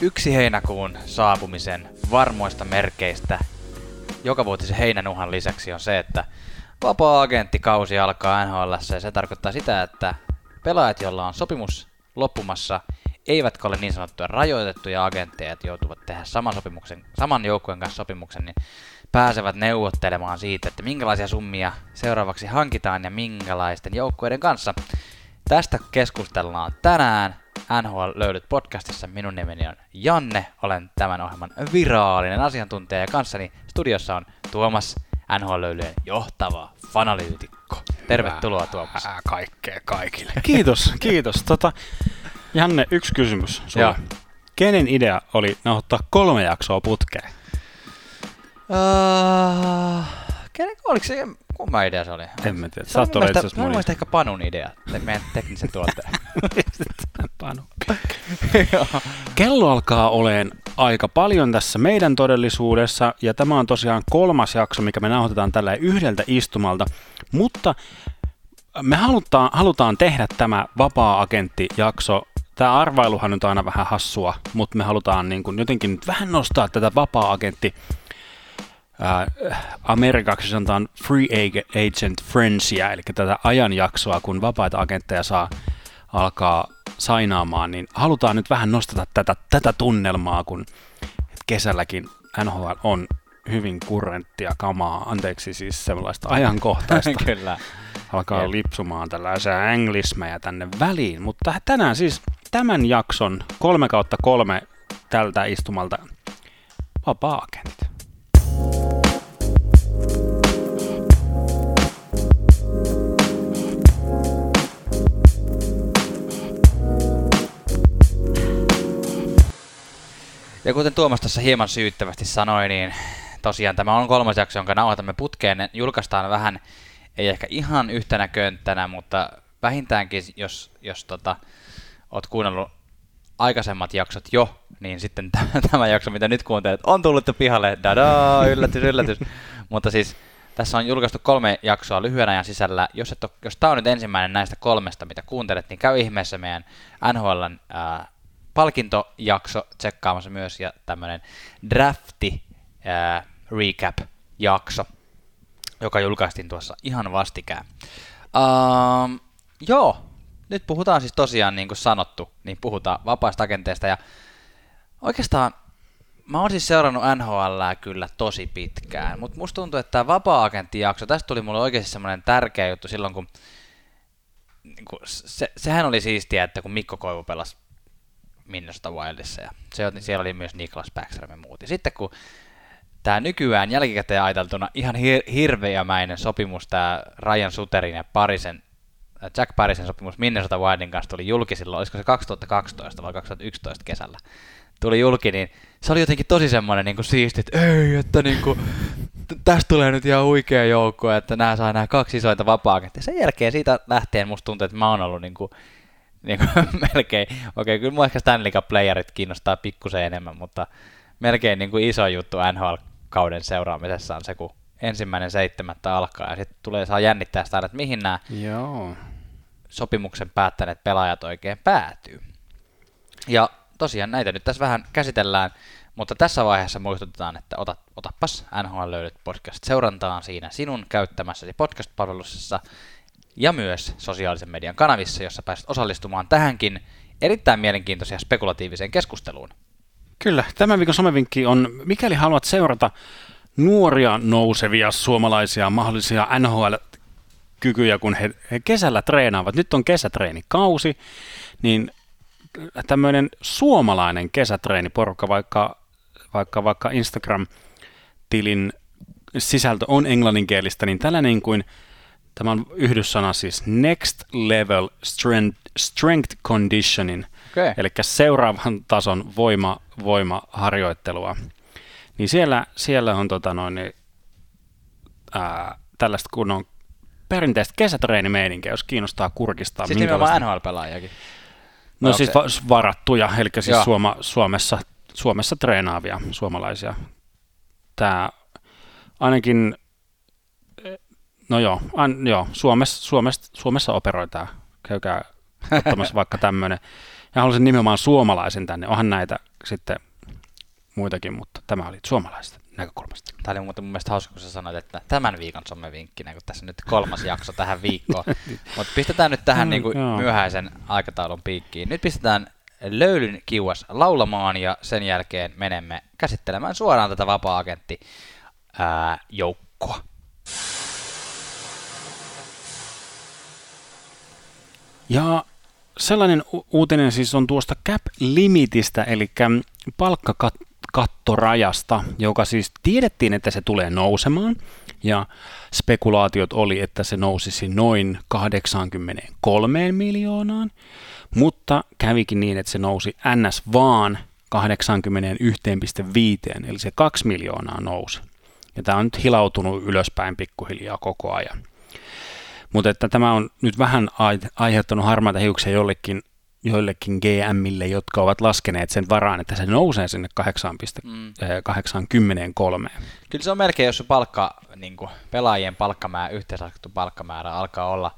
yksi heinäkuun saapumisen varmoista merkeistä joka vuotisen heinänuhan lisäksi on se, että vapaa-agenttikausi alkaa NHL ja se tarkoittaa sitä, että pelaajat, joilla on sopimus loppumassa, eivätkä ole niin sanottuja rajoitettuja agentteja, että joutuvat tehdä saman, sopimuksen, saman joukkueen kanssa sopimuksen, niin pääsevät neuvottelemaan siitä, että minkälaisia summia seuraavaksi hankitaan ja minkälaisten joukkueiden kanssa. Tästä keskustellaan tänään NHL löydyt podcastissa. Minun nimeni on Janne, olen tämän ohjelman viraalinen asiantuntija ja kanssani studiossa on Tuomas NHL löylyjen johtava fanalyytikko. Tervetuloa Tuomas. Ää, kaikkea kaikille. Kiitos, kiitos. Tota, Janne, yksi kysymys sulle. Joo. Kenen idea oli nauhoittaa kolme jaksoa putkeen? Uh, kenen, oliko se, kumma idea se oli? En mä tiedä. Se on mun mielestä, mun ehkä Panun idea, meidän teknisen tuotteen. Panu. Kello alkaa oleen aika paljon tässä meidän todellisuudessa, ja tämä on tosiaan kolmas jakso, mikä me nauhoitetaan tällä yhdeltä istumalta, mutta me halutaan, halutaan tehdä tämä vapaa-agentti-jakso tämä arvailuhan on aina vähän hassua, mutta me halutaan niin kuin jotenkin nyt vähän nostaa tätä vapaa-agentti Amerikaksi sanotaan free agent friendsia, eli tätä ajanjaksoa, kun vapaita agentteja saa alkaa sainaamaan, niin halutaan nyt vähän nostata tätä, tätä tunnelmaa, kun kesälläkin NHL on hyvin kurrenttia kamaa, anteeksi siis sellaista ajankohtaista. Kyllä. Alkaa Jep. lipsumaan tällaisia englismejä tänne väliin, mutta tänään siis tämän jakson 3 kautta 3 tältä istumalta vapaa-agentit. Ja kuten Tuomas tässä hieman syyttävästi sanoi, niin tosiaan tämä on kolmas jakso, jonka nauhoitamme putkeen. Julkaistaan vähän, ei ehkä ihan yhtenä könttänä, mutta vähintäänkin, jos, jos tota, oot kuunnellut aikaisemmat jaksot jo, niin sitten tämä jakso, mitä nyt kuuntelet, on tullut jo pihalle. Dadaa, yllätys, yllätys. mutta siis tässä on julkaistu kolme jaksoa lyhyen ajan sisällä. Jos, et ole, jos tämä on nyt ensimmäinen näistä kolmesta, mitä kuuntelet, niin käy ihmeessä meidän NHLn ää, palkintojakso tsekkaamassa myös ja tämmöinen drafti ää, recap-jakso, joka julkaistiin tuossa ihan vastikään. Um, joo, nyt puhutaan siis tosiaan niin kuin sanottu, niin puhutaan vapaista agenteista ja oikeastaan mä oon siis seurannut NHL kyllä tosi pitkään, mutta musta tuntuu, että tämä vapaa-agenttijakso, tästä tuli mulle oikeasti semmoinen tärkeä juttu silloin, kun niin kuin, se, sehän oli siistiä, että kun Mikko Koivu pelasi Minnesota Wildissa ja se, siellä oli myös Niklas Backstrom ja muut. Ja sitten kun tämä nykyään jälkikäteen ajateltuna ihan hir- hirveämäinen sopimus, tämä Ryan Suterin ja Parisen, Jack Parisen sopimus Minnesota Wildin kanssa tuli julki silloin, olisiko se 2012 vai 2011 kesällä, tuli julki, niin se oli jotenkin tosi semmoinen niin siisti, että ei, että niin kuin, tästä tulee nyt ihan huikea joukko, että nämä saa nämä kaksi isointa vapaa Sen jälkeen siitä lähtien musta tuntuu, että mä oon ollut niin kuin niin kuin, melkein, okei, okay, kyllä mua ehkä Stanley Cup-playerit kiinnostaa pikkusen enemmän, mutta melkein niin kuin iso juttu NHL-kauden seuraamisessa on se, kun ensimmäinen seitsemättä alkaa ja sitten tulee saa jännittää sitä, että mihin nämä Joo. sopimuksen päättäneet pelaajat oikein päätyy. Ja tosiaan näitä nyt tässä vähän käsitellään, mutta tässä vaiheessa muistutetaan, että ota, otapas NHL löydyt podcast seurantaan siinä sinun käyttämässäsi podcast-palvelussa ja myös sosiaalisen median kanavissa, jossa pääset osallistumaan tähänkin erittäin mielenkiintoiseen spekulatiiviseen keskusteluun. Kyllä, tämän viikon somevinkki on, mikäli haluat seurata nuoria nousevia suomalaisia mahdollisia NHL-kykyjä, kun he, he kesällä treenaavat. Nyt on kesätreenikausi, niin tämmöinen suomalainen kesätreeniporukka, vaikka, vaikka, vaikka Instagram-tilin sisältö on englanninkielistä, niin tällainen kuin – Tämä on yhdyssana siis Next Level Strength, strength Conditioning, okay. eli seuraavan tason voima, voimaharjoittelua. Niin siellä, siellä on tota noin, niin, ää, tällaista kunnon perinteistä kesätreenimeininkiä, jos kiinnostaa kurkistaa. Siis nimenomaan NHL-pelaajakin? No Vai siis se... varattuja, eli siis Suoma, Suomessa, Suomessa treenaavia suomalaisia. Tämä ainakin No joo, an, joo Suomessa, Suomessa, Suomessa operoitaan. Käykää ottamassa vaikka tämmöinen. Ja haluaisin nimenomaan suomalaisen tänne. Onhan näitä sitten muitakin, mutta tämä oli suomalaisesta näkökulmasta. Tämä oli muuten mun mielestä hauska, kun sä sanoit, että tämän viikon somevinkkinä, kun tässä nyt kolmas jakso tähän viikkoon. Mutta pistetään nyt tähän Mm, niin kuin myöhäisen aikataulun piikkiin. Nyt pistetään löylyn kiuas laulamaan ja sen jälkeen menemme käsittelemään suoraan tätä vapaa-agentti joukkoa. Ja sellainen u- uutinen siis on tuosta cap-limitistä, eli palkkakattorajasta, joka siis tiedettiin, että se tulee nousemaan, ja spekulaatiot oli, että se nousisi noin 83 miljoonaan, mutta kävikin niin, että se nousi ns. vaan 81,5, eli se 2 miljoonaa nousi. Ja tämä on nyt hilautunut ylöspäin pikkuhiljaa koko ajan. Mutta että tämä on nyt vähän ai- aiheuttanut harmaita hiuksia jollekin, joillekin GMille, jotka ovat laskeneet sen varaan, että se nousee sinne 8,83. Mm. Kyllä se on melkein, jos se palkka, niin kuin pelaajien palkkamäärä, yhteenlaskettu palkkamäärä alkaa olla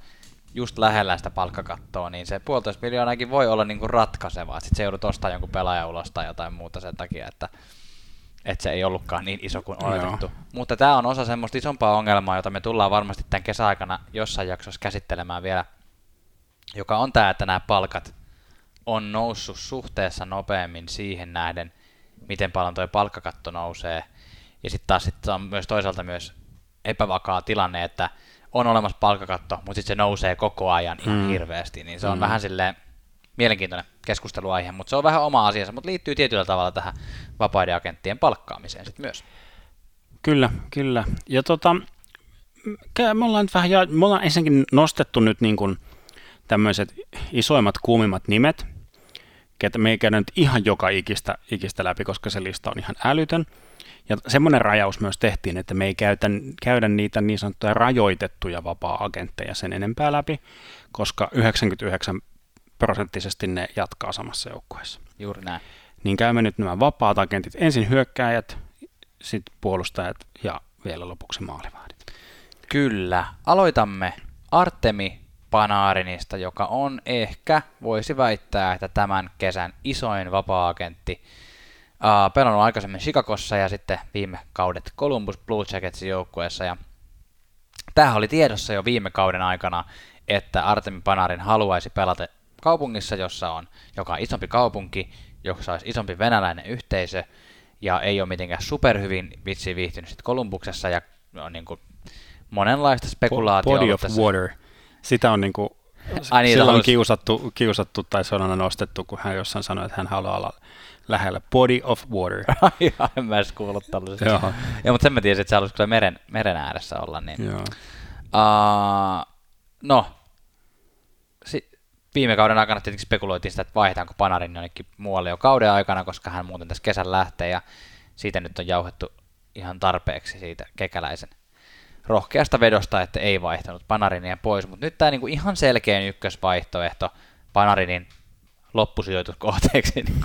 just lähellä sitä palkkakattoa, niin se puolitoista miljoonaakin voi olla niin kuin ratkaisevaa. Sitten se joudut ostamaan jonkun pelaajan ulos tai jotain muuta sen takia, että, että se ei ollutkaan niin iso kuin oletettu. Joo. Mutta tämä on osa semmoista isompaa ongelmaa, jota me tullaan varmasti tämän kesäaikana jossain jaksossa käsittelemään vielä, joka on tämä, että nämä palkat on noussut suhteessa nopeammin siihen nähden, miten paljon tuo palkkakatto nousee. Ja sitten taas sit on myös toisaalta myös epävakaa tilanne, että on olemassa palkkakatto, mutta sitten se nousee koko ajan ihan Mm. hirveästi. Niin se on mm. vähän silleen mielenkiintoinen keskusteluaihe, mutta se on vähän oma asiansa, mutta liittyy tietyllä tavalla tähän vapaiden agenttien palkkaamiseen sitten myös. Kyllä, kyllä. Ja tota, me ollaan nyt vähän, ja- me ollaan ensinnäkin nostettu nyt niin kuin tämmöiset isoimmat, kuumimmat nimet, ketä me ei käydä nyt ihan joka ikistä, ikistä läpi, koska se lista on ihan älytön. Ja semmoinen rajaus myös tehtiin, että me ei käytä, käydä niitä niin sanottuja rajoitettuja vapaa-agentteja sen enempää läpi, koska 99 prosenttisesti ne jatkaa samassa joukkueessa. Juuri näin. Niin käymme nyt nämä vapaat agentit, ensin hyökkääjät, sitten puolustajat ja vielä lopuksi maalivahdit. Kyllä. Aloitamme Artemi Panarinista, joka on ehkä, voisi väittää, että tämän kesän isoin vapaa-agentti. Uh, pelannut aikaisemmin Chicagossa ja sitten viime kaudet Columbus Blue Jacketsin joukkueessa. Ja tämähän oli tiedossa jo viime kauden aikana, että Artemi Panarin haluaisi pelata kaupungissa, jossa on, joka on isompi kaupunki, jossa olisi isompi venäläinen yhteisö, ja ei ole mitenkään superhyvin vitsi viihtynyt sitten Kolumbuksessa, ja on niin kuin monenlaista spekulaatiota Body of tässä. water. Sitä on niin kuin, Ai niin, silloin halus- kiusattu, kiusattu, tai se on aina nostettu, kun hän jossain sanoi, että hän haluaa olla lähellä body of water. Ihan, en mä edes kuullut tällaisesta. Joo. ja, mutta sen mä tiesin, että se halusi kyllä meren, meren ääressä olla. Niin. Joo. Uh, no, viime kauden aikana tietenkin spekuloitiin sitä, että vaihtaanko Panarin jonnekin muualle jo kauden aikana, koska hän muuten tässä kesän lähtee ja siitä nyt on jauhettu ihan tarpeeksi siitä kekäläisen rohkeasta vedosta, että ei vaihtanut Panarinia pois, mutta nyt tämä niinku ihan selkeä ykkösvaihtoehto Panarinin loppusijoituskohteeksi niin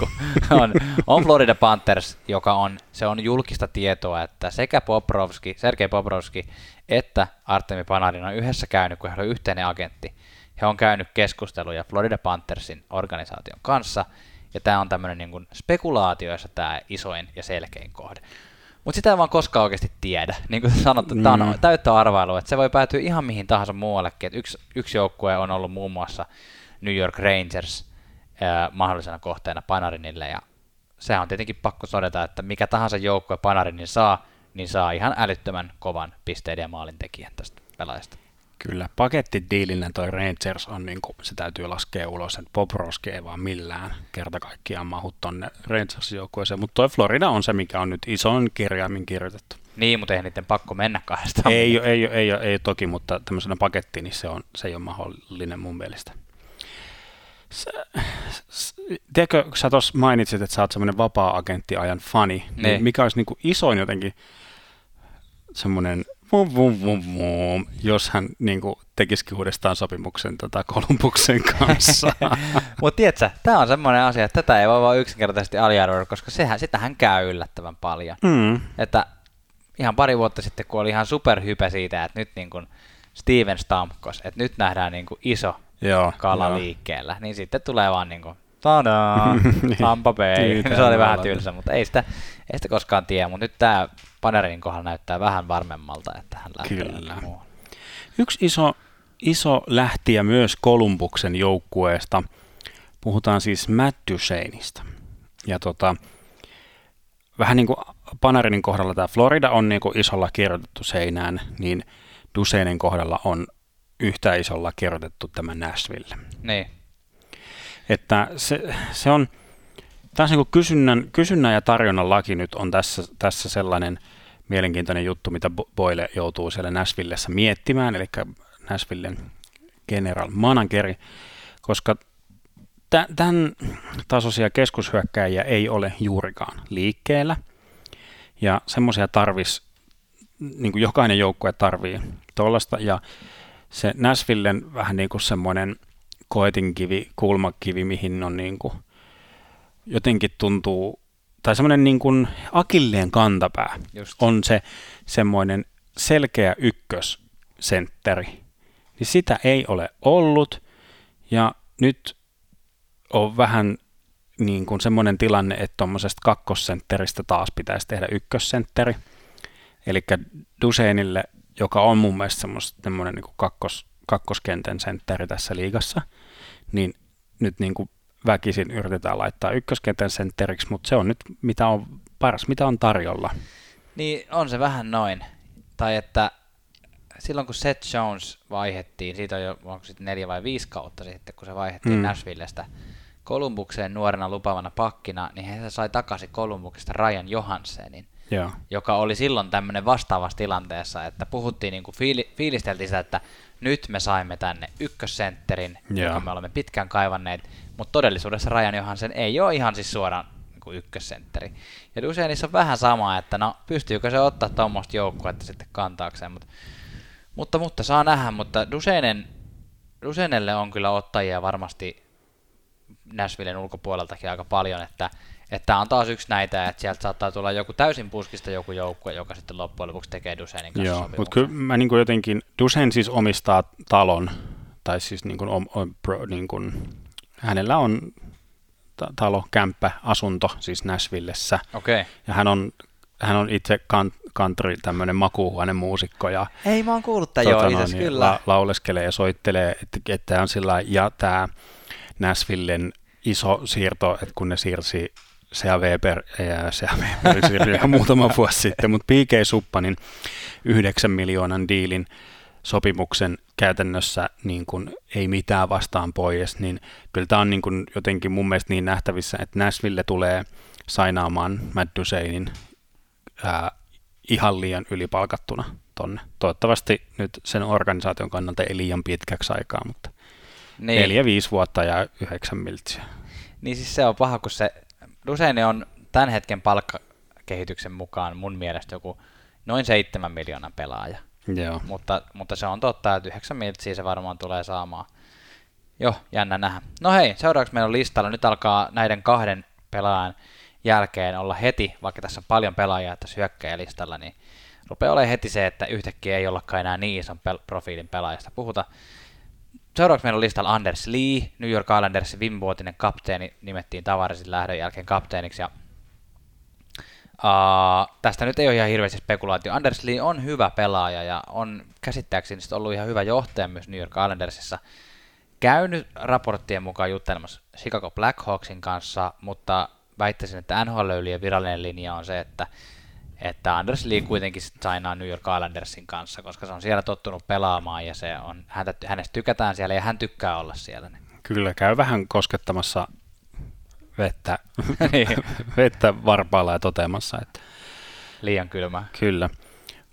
on, on Florida Panthers, joka on, se on julkista tietoa, että sekä Poprovski, Sergei Poprovski että Artemi Panarin on yhdessä käynyt, kun he on yhteinen agentti. He on käynyt keskusteluja Florida Panthersin organisaation kanssa, ja tämä on tämmöinen niin spekulaatioissa tämä isoin ja selkein kohde. Mutta sitä ei vaan koskaan oikeasti tiedä. Niin kuin sanottu, mm. tämä on täyttä arvailua, että se voi päätyä ihan mihin tahansa muuallekin. Et yksi, yksi joukkue on ollut muun muassa New York Rangers ää, mahdollisena kohteena Panarinille, ja sehän on tietenkin pakko todeta, että mikä tahansa joukkue Panarinin saa, niin saa ihan älyttömän kovan pisteiden ja maalintekijän tästä pelaajasta. Kyllä, pakettidiilinä toi Rangers on, niin kuin, se täytyy laskea ulos, että Bobrovski ei vaan millään kerta kaikkiaan mahu tonne Rangersin joukkueeseen, mutta toi Florida on se, mikä on nyt ison kirjaimin kirjoitettu. Niin, mutta eihän niiden pakko mennä kahdestaan. Ei, ei, ei, ei, ei, toki, mutta tämmöisenä pakettiin niin se, on, se ei ole mahdollinen mun mielestä. Se, s- tiedätkö, kun sä tuossa mainitsit, että sä oot semmoinen vapaa-agenttiajan fani, niin, Niin. mikä olisi niinku isoin jotenkin semmoinen vum, vum, vum, vum, jos hän niinku tekisikin uudestaan sopimuksen tota Kolumbuksen kanssa. Mutta tiedätkö, tämä on semmoinen asia, että tätä ei voi vaan yksinkertaisesti aliarvoida, koska sehän, sitähän käy yllättävän paljon. mm. Että ihan pari vuotta sitten, kun oli ihan superhype siitä, että nyt niin kuin Steven Stamkos, että nyt nähdään niin kuin iso Joo, kala joo. liikkeellä, niin sitten tulee vaan niin kuin Tadaa, Niin. Tampa Bay. Niin, se oli vähän tylsä, mutta ei sitä, ei sitä koskaan tiedä. Mutta nyt tämä Panerin kohdalla näyttää vähän varmemmalta, että hän lähtee Kyllä. muualle. Yksi iso, iso lähtiä myös Kolumbuksen joukkueesta. Puhutaan siis Matt Duchesneista. Ja tota, vähän niin kuin Panarin kohdalla tämä Florida on niin kuin isolla kirjoitettu seinään, niin Duchesnen kohdalla on yhtä isolla kirjoitettu tämä Nashville. Niin, Että se, se on, taas niin kysynnän, kysynnän ja tarjonnan laki nyt on tässä, tässä sellainen mielenkiintoinen juttu, mitä Bo- Boyle joutuu siellä Nashvillessä miettimään, eli Nashvillen general manageri, koska tä- tämän tasoisia keskushyökkäjiä ei ole juurikaan liikkeellä, ja semmoisia tarvis, niin kuin jokainen joukkue tarvii tuollaista, ja se Nashvillen vähän niin kuin semmoinen koetinkivi, kulmakivi, mihin on niin kuin, jotenkin tuntuu, tai semmoinen niin kuin akilleen kantapää just. on se semmoinen selkeä ykkössentteri. Niin sitä ei ole ollut, ja nyt on vähän niin kuin semmoinen tilanne, että tuommoisesta kakkosentteristä taas pitäisi tehdä ykkössentteri. Eli Dusenille, joka on mun mielestä semmoinen niin kakkos, kakkoskentän sentteri tässä liigassa, niin nyt niin kuin väkisin yritetään laittaa ykköskentän sentteriksi, mutta se on nyt mitä on paras, mitä on tarjolla. Niin, on se vähän noin. Tai että silloin kun Seth Jones vaihettiin, siitä on jo onko sitten neljä vai viisi kautta sitten, kun se vaihettiin Mm. Nashvillestä Kolumbukseen nuorena lupavana pakkina, niin he sai takaisin Kolumbuksesta Ryan Johansenin, Joo. joka oli silloin tämmöinen vastaavassa tilanteessa, että puhuttiin niin kuin fiili, fiilisteltiin sitä, että nyt me saimme tänne ykkössentterin, Joo. joka me olemme pitkään kaivanneet, mutta todellisuudessa Ryan Johansen ei ole ihan siis suoraan niin ykkössentteri. Ja Dusenissa on vähän sama, että no pystyykö se ottaa tuommoista joukkuetta sitten kantaakseen, mutta, mutta, mutta saa nähdä, mutta Dusenen, Dusenelle on kyllä ottajia varmasti Nashvillen ulkopuoleltakin aika paljon, että että tämä on taas yksi näitä, että sieltä saattaa tulla joku täysin puskista joku joukkue, joka sitten loppujen lopuksi tekee Dusenin kanssa Joo, sopimuksen. mutta kyllä mä niin kuin jotenkin, Dusen siis omistaa talon, tai siis niin kuin, om, om, pro, niin kuin, hänellä on ta- talo, kämppä, asunto siis Nashvillessä, Okei. ja hän on, hän on itse kan, country, tämmöinen makuuhuonemuusikko, ja Hei, mä oon kuullut tämän joo, tota noin, asiassa niin, kyllä. La, lauleskelee ja soittelee, että, että on sillä ja tämä Nashvillen iso siirto, että kun ne siirsi Sea Weber, ja Sea Weber muutama vuosi sitten, mutta P.K. Suppanin 9 miljoonan diilin sopimuksen käytännössä niin kuin ei mitään vastaan pois, niin kyllä tämä on niin kuin jotenkin mun mielestä niin nähtävissä, että Nashville tulee sainaamaan Matt Duseinin ää, ihan liian ylipalkattuna tonne. Toivottavasti nyt sen organisaation kannalta ei liian pitkäksi aikaa, mutta Niin, neljä, viisi vuotta ja yhdeksän miltsiä. niin siis se on paha, kun se Duseini on tämän hetken palkkakehityksen mukaan mun mielestä joku noin seitsemän miljoonan pelaaja. Joo. Mutta, mutta se on totta, että yhdeksän miltsiä se varmaan tulee saamaan. Joo, jännä nähdä. No hei, seuraavaksi meillä on listalla. Nyt alkaa näiden kahden pelaajan jälkeen olla heti, vaikka tässä on paljon pelaajia tässä hyökkäjälistalla, niin rupeaa olemaan heti se, että yhtäkkiä ei ollakaan enää niin ison pel- profiilin pelaajasta puhuta. Seuraavaksi meillä on listalla Anders Lee, New York Islandersin viimevuotinen kapteeni, nimettiin Tavarisin lähdön jälkeen kapteeniksi. Ja, uh, tästä nyt ei ole ihan hirveästi spekulaatio. Anders Lee on hyvä pelaaja ja on käsittääkseni sit ollut ihan hyvä johtaja myös New York Islandersissa. Käynyt raporttien mukaan juttelemassa Chicago Blackhawksin kanssa, mutta väittäisin, että nhl virallinen linja on se, että että Anders Lee kuitenkin sit sainaa New York Islandersin kanssa, koska se on siellä tottunut pelaamaan ja se on, häntä, hänestä tykätään siellä ja hän tykkää olla siellä. Niin. Kyllä käy vähän koskettamassa vettä, Niin. vettä varpaalla ja toteamassa, että Liian kylmä. kyllä.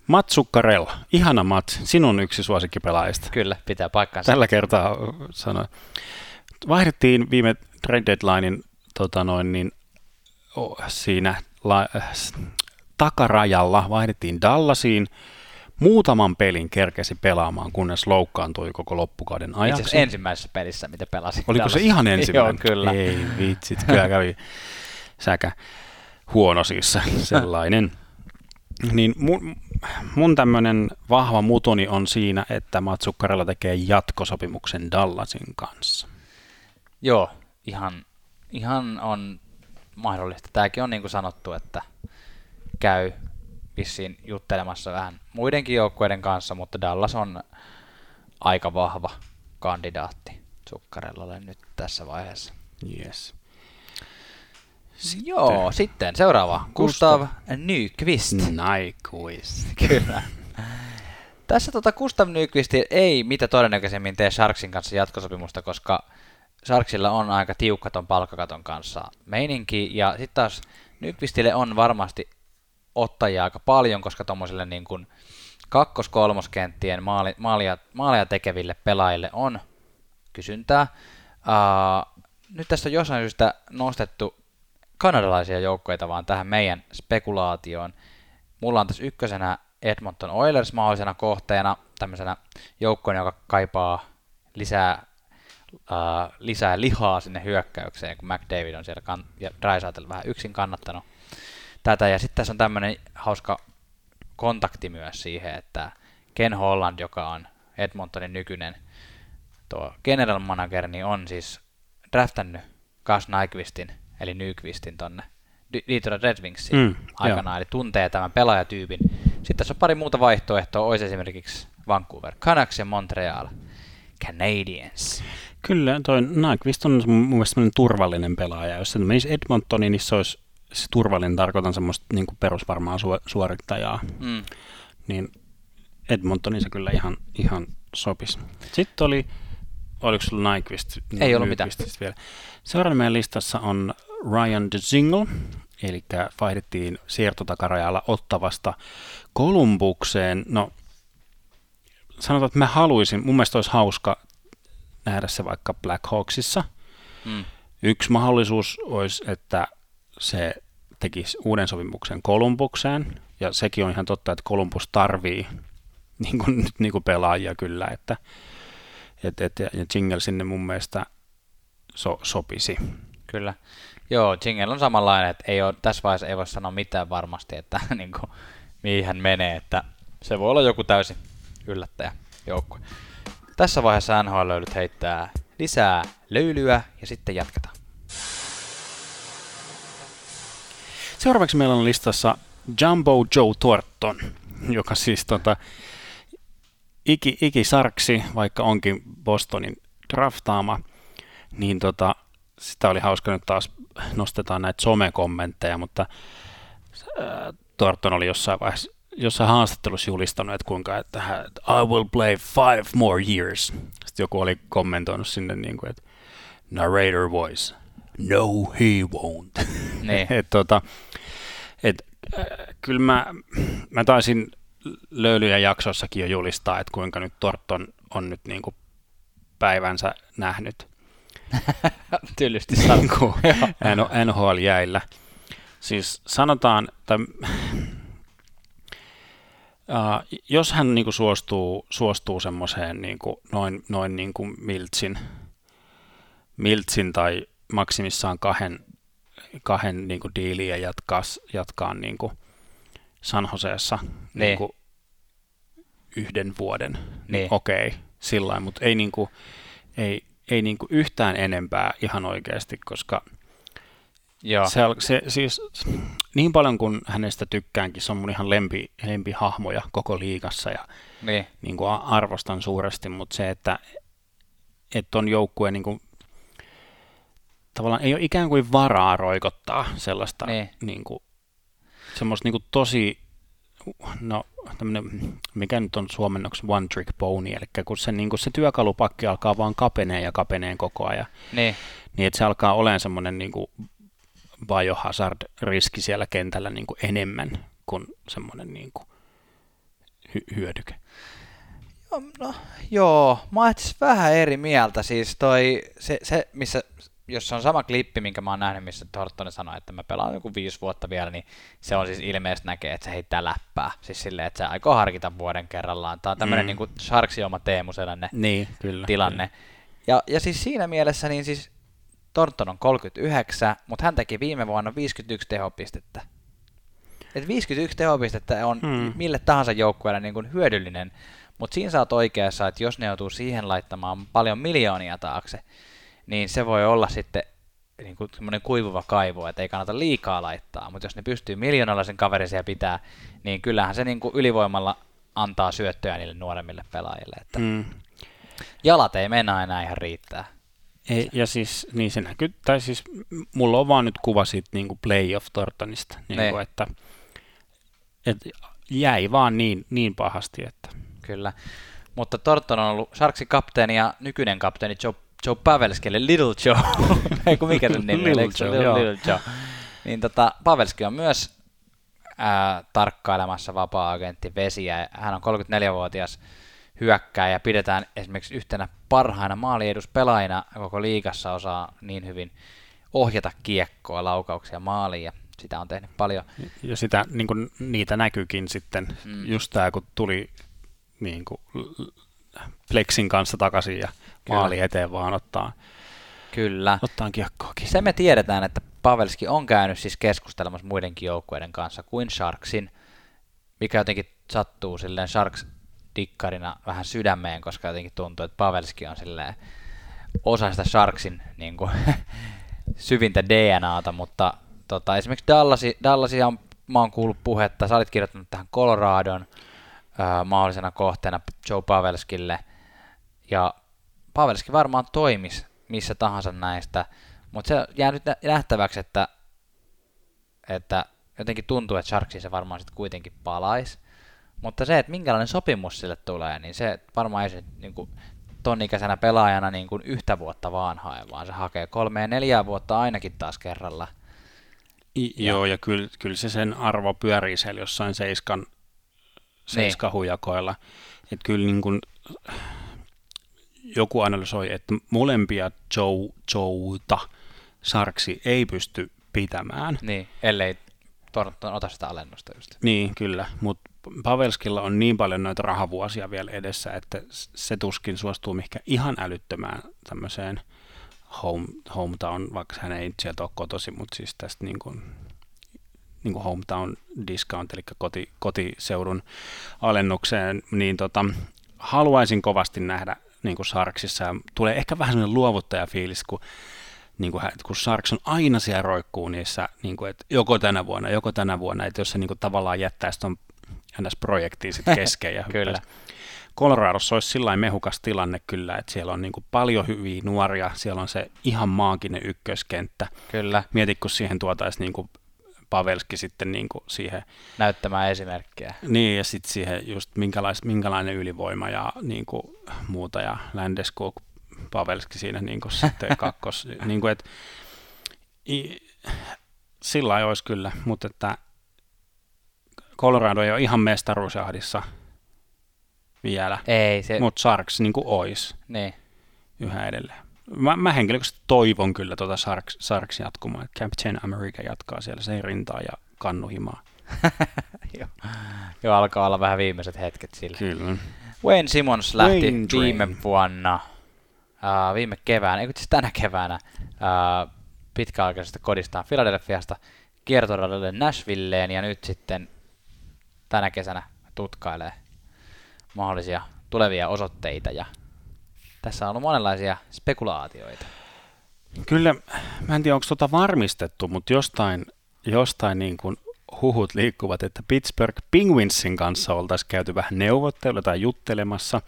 Mats Sukkarella, ihana Mats, sinun yksi suosikkipelaajista. Kyllä, pitää paikkansa. Tällä kertaa sanoin. Vaihdettiin viime trade deadlinein tota noin, niin, oh, siinä la, takarajalla, vaihdettiin Dallasiin. Muutaman pelin kerkesi pelaamaan, kunnes loukkaantui koko loppukauden Itse ajaksi. asiassa ensimmäisessä pelissä, mitä pelasin. Oliko se Dallas. ihan ensimmäinen? Joo, kyllä. Ei vitsit, kyllä kävi säkä huono siis se- sellainen. Niin mun, mun tämmöinen vahva mutoni on siinä, että Matsukkarella tekee jatkosopimuksen Dallasin kanssa. Joo, ihan ihan on mahdollista. Tämäkin on niin kuin sanottu, että käy vissiin juttelemassa vähän muidenkin joukkueiden kanssa, mutta Dallas on aika vahva kandidaatti Sukkarellalle nyt tässä vaiheessa. Yes. Sitten. Joo, sitten seuraava. Gustav, Gustav Nyqvist. Nyqvist. Kyllä. Tässä tota Gustav Nyqvist ei mitä todennäköisemmin tee Sharksin kanssa jatkosopimusta, koska Sharksilla on aika tiukka ton palkkakaton kanssa meininki, ja sitten taas Nyqvistille on varmasti ottajia aika paljon, koska tuommoisille niin kuin kakkos-kolmoskenttien maali, maalia, maalia tekeville pelaajille on kysyntää. Uh, nyt tästä on jossain syystä nostettu kanadalaisia joukkoita vaan tähän meidän spekulaatioon. Mulla on tässä ykkösenä Edmonton Oilers mahdollisena kohteena, tämmöisenä joukkoina, joka kaipaa lisää, uh, lisää lihaa sinne hyökkäykseen, kun McDavid on siellä kan- ja Drysaitel vähän yksin kannattanut tätä. Ja sitten tässä on tämmöinen hauska kontakti myös siihen, että Ken Holland, joka on Edmontonin nykyinen tuo general manager, niin on siis draftannut Gus Nyquistin, eli Nyqvistin tonne Detroit Red Wingsiin mm, aikanaan, joo. eli tuntee tämän pelaajatyypin. Sitten tässä on pari muuta vaihtoehtoa, olisi esimerkiksi Vancouver Canucks ja Montreal Canadiens. Kyllä, toi Nyqvist on mun mielestä turvallinen pelaaja. Jos se menisi Edmontoniin, niin se olisi se turvallinen, tarkoitan semmoista niin kuin perusvarmaa su- suorittajaa. Mm. Niin Edmontonin se kyllä ihan, ihan sopisi. Sitten oli, oliko sulla Nyqvist? Ei ollut mitään. Vielä. Seuraavana meidän listassa on Ryan DeZingle, eli vaihdettiin siirtotakarajalla Ottavasta Kolumbukseen. No, sanotaan, että mä haluaisin, mun mielestä olisi hauska nähdä se vaikka Black Hawksissa. Mm. Yksi mahdollisuus olisi, että se tekisi uuden sopimuksen Kolumbukseen, ja sekin on ihan totta, että Kolumbus tarvii niin kuin, niin kuin pelaajia kyllä, että et, et, ja Jingle sinne mun mielestä so, sopisi. Kyllä. Joo, Jingle on samanlainen, että ei ole, tässä vaiheessa ei voi sanoa mitään varmasti, että niin kuin, mihin hän menee, että se voi olla joku täysin yllättäjä joukkue. Tässä vaiheessa NHL löydyt heittää lisää löylyä ja sitten jatketaan. Seuraavaksi meillä on listassa Jumbo Joe Thornton, joka siis tota, iki, iki sarksi, vaikka onkin Bostonin draftaama, niin tota, sitä oli hauska nyt taas nostetaan näitä somekommentteja, mutta äh, Thornton oli jossain vaiheessa jossain haastattelussa julistanut, että kuinka, että I will play five more years. Sitten joku oli kommentoinut sinne, niin kuin, että narrator voice, no he won't. Niin. et, tota, et, äh, kyllä mä, mä taisin löylyjä jaksossakin jo julistaa, että kuinka nyt Torton on nyt niin kuin päivänsä nähnyt. Tylysti niin NHL jäillä. Siis sanotaan, että Uh, jos hän niin kuin, suostuu, suostuu semmoiseen niin kuin, noin, noin niin kuin Miltsin, Miltsin tai maksimissaan kahden, kahden niin kuin, diiliin ja jatkaa, jatkaa niin kuin San Joseessa niin. niin kuin, yhden vuoden, niin okei, okay, sillä mutta ei, niin kuin, ei, ei niin kuin yhtään enempää ihan oikeasti, koska Joo. Se, se, siis, niin paljon kuin hänestä tykkäänkin, se on mun ihan lempi, lempihahmoja koko liigassa ja niin. Niin kuin arvostan suuresti, mutta se, että, että on joukkue niin kuin, tavallaan ei ole ikään kuin varaa roikottaa sellaista niin. Niin kuin, semmoista niin kuin tosi, no mikä nyt on suomennoksi one trick pony, eli kun se, niin kuin se työkalupakki alkaa vaan kapenee ja kapeneen koko ajan, niin, niin että se alkaa olemaan semmoinen niin kuin biohazard-riski siellä kentällä niin kuin enemmän kuin semmoinen niin kuin hy- hyödyke. Joo, no, joo, mä oon vähän eri mieltä. Siis toi, se, se, missä, jos se on sama klippi, minkä mä oon nähnyt, missä Thornton sanoi, että mä pelaan joku viisi vuotta vielä, niin se on siis ilmeisesti näkee, että se heittää läppää. Siis silleen, että se aikoo harkita vuoden kerrallaan. Tämä on tämmöinen mm. niin Sharksioma Teemu niin, kyllä, tilanne. Kyllä. Ja, ja siis siinä mielessä, niin siis Thornton on 39, mutta hän teki viime vuonna 51 tehopistettä. Et 51 tehopistettä on hmm. mille tahansa joukkueelle niin kuin hyödyllinen, mutta siinä sä oot oikeassa, että jos ne joutuu siihen laittamaan paljon miljoonia taakse, niin se voi olla sitten niin kuin kuivuva kaivo, että ei kannata liikaa laittaa, mutta jos ne pystyy miljoonalla sen kaverisia pitää, niin kyllähän se niin kuin ylivoimalla antaa syöttöjä niille nuoremmille pelaajille. Että mm. Jalat ei mennä enää ihan riittää. Ei, ja siis, niin se näkyy, tai siis mulla on vaan nyt kuva siitä niin kuin playoff Tortonista, niin kuin, että, että jäi vaan niin, niin pahasti, että... Kyllä, mutta Torton on ollut Sharksin kapteeni ja nykyinen kapteeni Joe, Joe Pavelskille, Little Joe, ei kun mikä sen nimi Little, Joe, Little, Little Joe. Niin tota, Pavelski on myös ää, tarkkailemassa vapaa-agentti Vesiä. Hän on 34-vuotias hyökkää ja pidetään esimerkiksi yhtenä parhaina maalieduspelaajina koko liigassa osaa niin hyvin ohjata kiekkoa, laukauksia maaliin ja sitä on tehnyt paljon. Ja sitä, niin kuin, niitä näkyykin sitten, mm. just tämä kun tuli niin kuin, Flexin kanssa takaisin ja Kyllä. maali eteen vaan ottaa. Kyllä. Ottaa kiekkoakin. Se me tiedetään, että Pavelski on käynyt siis keskustelemassa muidenkin joukkueiden kanssa kuin Sharksin, mikä jotenkin sattuu silleen Sharks dikkarina vähän sydämeen, koska jotenkin tuntuu, että Pavelski on silleen osa sitä Sharksin niin kuin, syvintä DNAta, mutta tota, esimerkiksi Dallasi, Dallasia on, mä oon kuullut puhetta, sä olit kirjoittanut tähän Coloradon mahdollisena kohteena Joe Pavelskille, ja Pavelski varmaan toimisi missä tahansa näistä, mutta se jää nyt nähtäväksi, että, että jotenkin tuntuu, että Sharksiin se varmaan sitten kuitenkin palaisi. Mutta se, että minkälainen sopimus sille tulee, niin se varmaan ei se niin kuin, ton ikäisenä pelaajana niin kuin yhtä vuotta vaan hae, vaan se hakee kolme ja neljää vuotta ainakin taas kerralla. I, ja. Joo, ja kyllä, kyllä se sen arvo pyörii siellä jossain seiskan, seiskan niin. Että kyllä niin kuin, joku analysoi, että molempia Joe, Joeta Sarksi ei pysty pitämään. Niin, ellei Toronto ota sitä alennusta just. Niin, kyllä, mutta Pavelskilla on niin paljon noita rahavuosia vielä edessä, että se tuskin suostuu mihinkä ihan älyttömään tämmöiseen home, hometown, vaikka hän ei sieltä ole kotosi, mutta siis tästä niin kuin, niin kuin hometown discount, eli koti, kotiseudun alennukseen, niin tota, haluaisin kovasti nähdä niin kuin Sarksissa, ja tulee ehkä vähän sellainen luovuttajafiilis, kun niin kuin, kun Sharks on aina siellä roikkuu niissä, niin kuin, että joko tänä vuonna, joko tänä vuonna, että jos se niin kuin, tavallaan jättäisi tuon NS-projektiin sitten kesken. Ja kyllä. Coloradossa olisi sillä mehukas tilanne kyllä, että siellä on niin kuin paljon hyviä nuoria, siellä on se ihan maaginen ykköskenttä. Kyllä. Mieti, kun siihen tuotaisiin niin kuin Pavelski sitten niin kuin siihen... Näyttämään esimerkkiä. Niin, ja sitten siihen just minkälais, minkälainen ylivoima ja niin kuin muuta, ja Landeskog, Pavelski siinä niin kuin sitten kakkos. niin kuin, että, i, sillä olisi kyllä, mutta että Colorado ei ole ihan mestaruusjahdissa vielä. Ei. Se... Mutta Sarks niin kuin ois. Niin. Yhä edelleen. Mä, mä henkilökohtaisesti toivon kyllä tuota Sarks, Sarks jatkumaa, että Captain America jatkaa siellä se rintaa ja kannuhimaa. Joo. jo, alkaa olla vähän viimeiset hetket sillä. Kyllä. Wayne Simmons lähti Wayne viime vuonna, uh, viime keväänä, ei siis tänä keväänä, uh, pitkäaikaisesta kodistaan Philadelphiasta kiertoradalle Nashvilleen ja nyt sitten tänä kesänä tutkailee mahdollisia tulevia osoitteita ja tässä on ollut monenlaisia spekulaatioita. Kyllä, mä en tiedä onko tuota varmistettu, mutta jostain, jostain niin kuin huhut liikkuvat, että Pittsburgh Penguinsin kanssa oltaisiin käyty vähän neuvotteluja tai juttelemassa,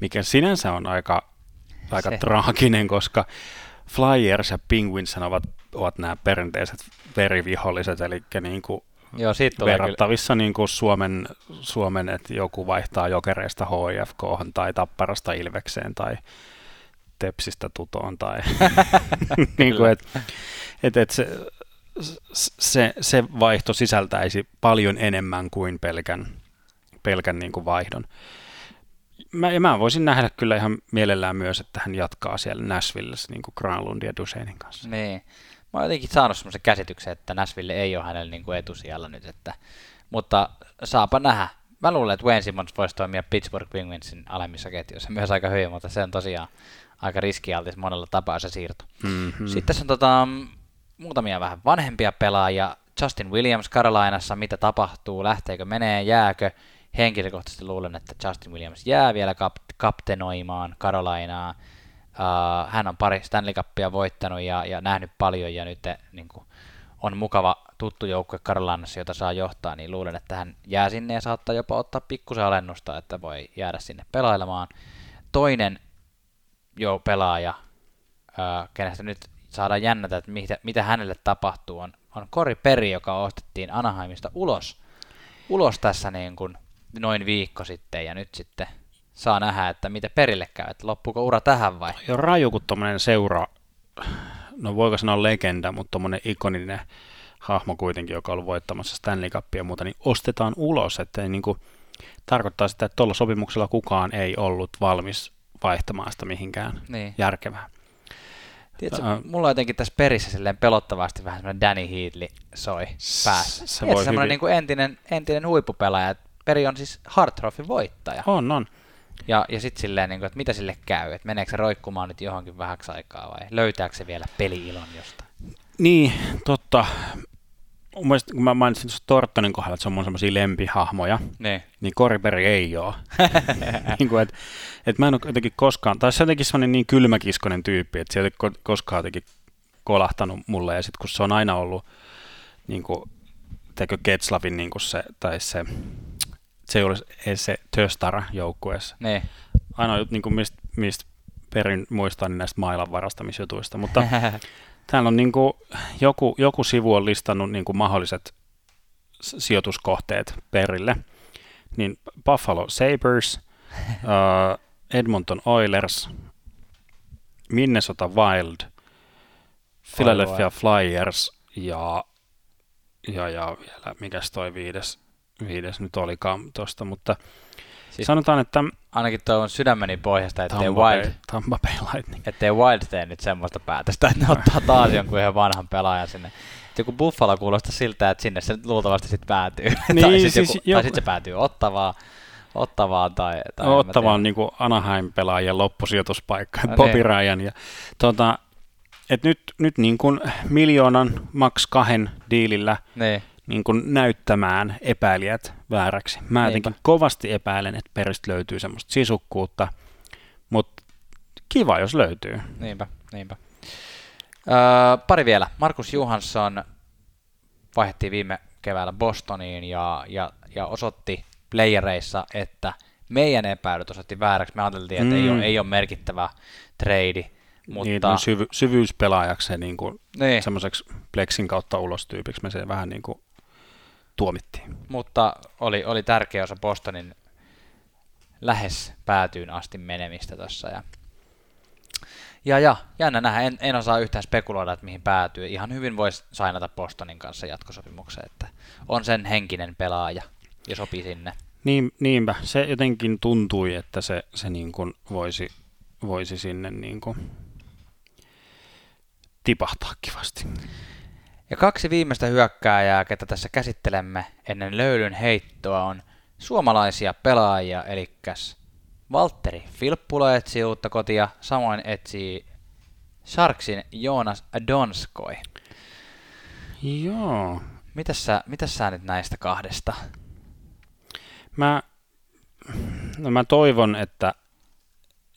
mikä sinänsä on aika, aika traaginen, koska Flyers ja Penguins ovat, ovat nämä perinteiset veriviholliset, eli niin kuin Joo, siitä tulee verrattavissa kyllä. niin kuin Suomen, Suomen, että joku vaihtaa jokereista HIFK tai Tapparasta Ilvekseen tai Tepsistä Tutoon tai niin kuin, että et, et se, se, se vaihto sisältäisi paljon enemmän kuin pelkän, pelkän niin kuin vaihdon. Mä, ja mä voisin nähdä kyllä ihan mielellään myös, että hän jatkaa siellä Nashvillessä niin kuin Granlund ja Duseinin kanssa. Niin mä oon jotenkin saanut semmoisen käsityksen, että Nashville ei ole hänellä niin kuin etusijalla nyt, että, mutta saapa nähdä. Mä luulen, että Wayne Simmons voisi toimia Pittsburgh Penguinsin alemmissa ketjuissa myös aika hyvin, mutta se on tosiaan aika riskialtis monella tapaa se siirto. Mm-hmm. Sitten tässä on tota, muutamia vähän vanhempia pelaajia. Justin Williams Carolinassa, mitä tapahtuu, lähteekö, menee, jääkö. Henkilökohtaisesti luulen, että Justin Williams jää vielä kap- kaptenoimaan Carolinaa. Uh, hän on pari Stanley Cupia voittanut ja, ja nähnyt paljon ja nyt niin kuin, on mukava tuttu joukkue Carolinassa, jota saa johtaa, niin luulen, että hän jää sinne ja saattaa jopa ottaa pikkusen alennusta, että voi jäädä sinne pelailemaan. Toinen jo pelaaja, uh, kenestä nyt saadaan jännätä, että mitä, mitä hänelle tapahtuu, on, on Kori Peri, joka ostettiin Anaheimista ulos, ulos tässä niin kuin noin viikko sitten ja nyt sitten saa nähdä, että mitä perille käy, että loppuuko ura tähän vai? Jo raju, kun tuommoinen seura, no voiko sanoa legenda, mutta tuommoinen ikoninen hahmo kuitenkin, joka on ollut voittamassa Stanley Cupia ja muuta, niin ostetaan ulos, että niin kuin, tarkoittaa sitä, että tuolla sopimuksella kukaan ei ollut valmis vaihtamaan sitä mihinkään niin. järkevää. Tiedätkö, uh, mulla on jotenkin tässä perissä silleen pelottavasti vähän semmoinen Danny Heatley soi päässä. Se voi semmoinen niin kuin entinen, entinen huippupelaaja. Peri on siis Hart voittaja. On, on. Ja, ja sitten silleen, niin kuin, että mitä sille käy, että meneekö se roikkumaan nyt johonkin vähäksi aikaa vai löytääkö se vielä peliilon jostain? Niin, totta. Mielestäni, kun mä mainitsin tuossa Tortonin kohdalla, että se on mun semmoisia lempihahmoja, niin, niin Koriperi ei ole. niin kuin, että, että mä en ole jotenkin koskaan, tai se on jotenkin semmoinen niin kylmäkiskonen tyyppi, että se ei ole koskaan jotenkin kolahtanut mulle, ja sitten kun se on aina ollut niin kuin, teikö Getslavin niin kuin se, tai se se ei olisi se Töstara joukkueessa. Ne. Ainoa, niin kuin mistä, mistä perin muistan niin näistä mailan varastamisjutuista, mutta täällä on niin kuin, joku, joku sivu on listannut niin kuin mahdolliset sijoituskohteet perille. Niin Buffalo Sabres, uh, Edmonton Oilers, Minnesota Wild, Philadelphia Flyers ja, ja, ja vielä, mikäs toi viides, viides nyt olikaan tuosta, mutta siis sanotaan, että... Ainakin tuo on sydämeni pohjasta, ettei Tampa Wild, Bay, Tampa Bay Lightning. Ettei Wild tee nyt semmoista päätöstä, että ne ottaa taas jonkun ihan vanhan pelaajan sinne. Joku Buffalo kuulostaa siltä, että sinne se luultavasti sitten päätyy. Niin, tai siis, joku, joku... tai sitten se päätyy ottavaan. Ottavaan tai... tai Ottavaan niin kuin Anaheim-pelaajien loppusijoituspaikka, no, Bobby niin. Ryan. Ja, tuota, et nyt, nyt niin kuin miljoonan maks kahden diilillä niin niin kuin näyttämään epäilijät vääräksi. Mä jotenkin kovasti epäilen, että peristä löytyy semmoista sisukkuutta, mutta kiva, jos löytyy. Niinpä, niinpä. Öö, pari vielä. Markus Johansson vaihdettiin viime keväällä Bostoniin ja, ja, ja osoitti playereissa, että meidän epäilyt osoitti vääräksi. Me ajateltiin, että mm. ei, ole, ei ole merkittävä trade. Mutta... Niin, syvy, syvyyspelaajaksi niin kuin niin. semmoiseksi plexin kautta ulos tyypiksi me se vähän niin kuin tuomittiin. Mutta oli, oli tärkeä osa Bostonin lähes päätyyn asti menemistä tuossa. Ja, ja, ja jännä nähdä, en, en osaa yhtään spekuloida, että mihin päätyy. Ihan hyvin voisi sainata Bostonin kanssa jatkosopimukseen, että on sen henkinen pelaaja ja sopii sinne. Niin, niinpä, se jotenkin tuntui, että se, se niin kuin voisi, voisi sinne niin kuin tipahtaa kivasti. Ja kaksi viimeistä hyökkääjää, ketä tässä käsittelemme ennen löylyn heittoa, on suomalaisia pelaajia, eli Valtteri Filppula etsii uutta kotia, samoin etsii Sharksin Joonas Donskoi. Joo. Mitäs sä, mitäs sä nyt näistä kahdesta? Mä, no mä toivon, että,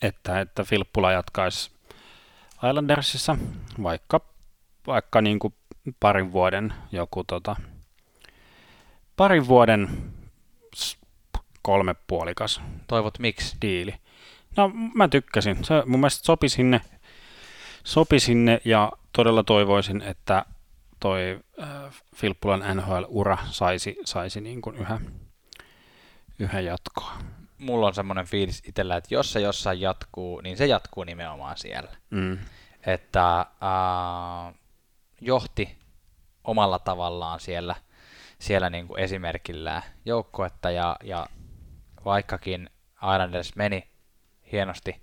että, että Filppula jatkaisi Islandersissa, vaikka, vaikka niin kuin parin vuoden joku tota, parin vuoden kolme puolikas. Toivot miksi? Diili. No mä tykkäsin. Se mun mielestä sopi sinne, sopi sinne ja todella toivoisin, että toi äh, Filppulan NHL-ura saisi, saisi niin kuin yhä, yhä jatkoa. Mulla on semmoinen fiilis itsellä, että jos se jossain jatkuu, niin se jatkuu nimenomaan siellä. Mm. Että äh, johti omalla tavallaan siellä, siellä niin kuin esimerkillään joukkuetta ja, ja vaikkakin Islanders meni hienosti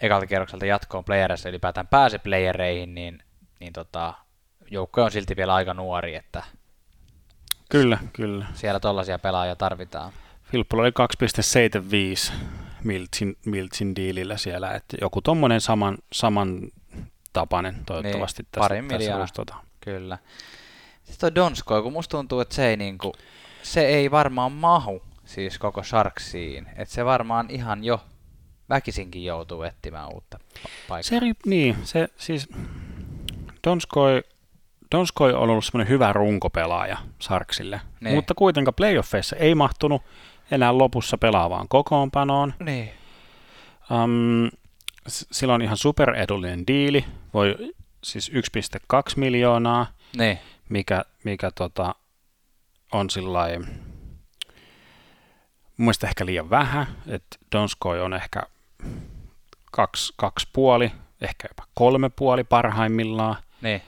ekalta kierrokselta jatkoon playerissa ylipäätään pääsi playereihin, niin, niin tota, joukko on silti vielä aika nuori, että kyllä, kyllä. siellä tollaisia pelaajia tarvitaan. Filppulla oli 2,75 Miltsin, Miltsin diilillä siellä, että joku tuommoinen saman, saman tapainen toivottavasti niin, tässä, parin tässä tota. Kyllä. Sitten toi Donsko, kun musta tuntuu, että se ei, niinku, se ei varmaan mahu siis koko Sharksiin. Että se varmaan ihan jo väkisinkin joutuu etsimään uutta paikkaa. Se, niin, se siis Donskoi, Donskoi on ollut semmoinen hyvä runkopelaaja Sarksille, Niin. mutta kuitenkaan playoffeissa ei mahtunut enää lopussa pelaavaan kokoonpanoon. Niin. Um, sillä on ihan superedullinen diili, voi siis 1,2 miljoonaa, Niin. mikä, mikä tota, on sillä mun mielestä ehkä liian vähän, että Donskoi on ehkä kaksi, kaksi puoli, ehkä jopa kolme puoli parhaimmillaan, Niin.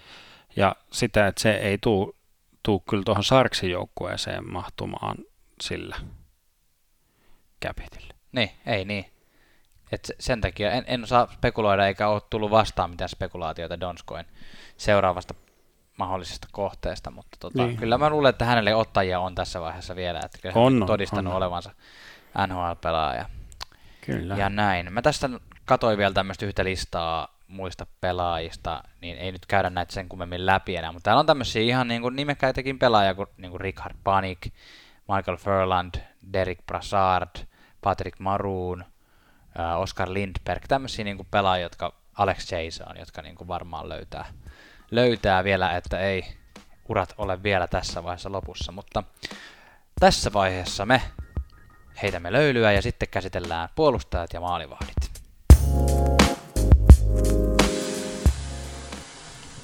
ja sitä, että se ei tuu, tuu kyllä tuohon Sarksin joukkueeseen mahtumaan sillä capitillä. Niin, ei niin. Et se- sen takia en, en osaa spekuloida eikä ole tullut vastaan mitään spekulaatioita Donskoin seuraavasta mahdollisesta kohteesta, mutta tota, Niin. kyllä mä luulen, että hänelle ottajia on tässä vaiheessa vielä, että kyllä hän On, on on, todistanut on. olevansa NHL-pelaaja. Kyllä. Ja näin. Mä tästä katoin vielä tämmöistä yhtä listaa muista pelaajista, niin ei nyt käydä näitä sen kummemmin läpi enää, mutta täällä on tämmöisiä ihan niin kuin nimekkäitäkin pelaajia kuin, niin kuin Richard Panik, Michael Furland, Derek Brassard, Patrick Maroon, Oscar Lindberg, tämmöisiä niin pelaajia, jotka Alex Jason, jotka niin kuin varmaan löytää, löytää vielä, että ei urat ole vielä tässä vaiheessa lopussa, mutta tässä vaiheessa me heitämme löylyä ja sitten käsitellään puolustajat ja maalivahdit.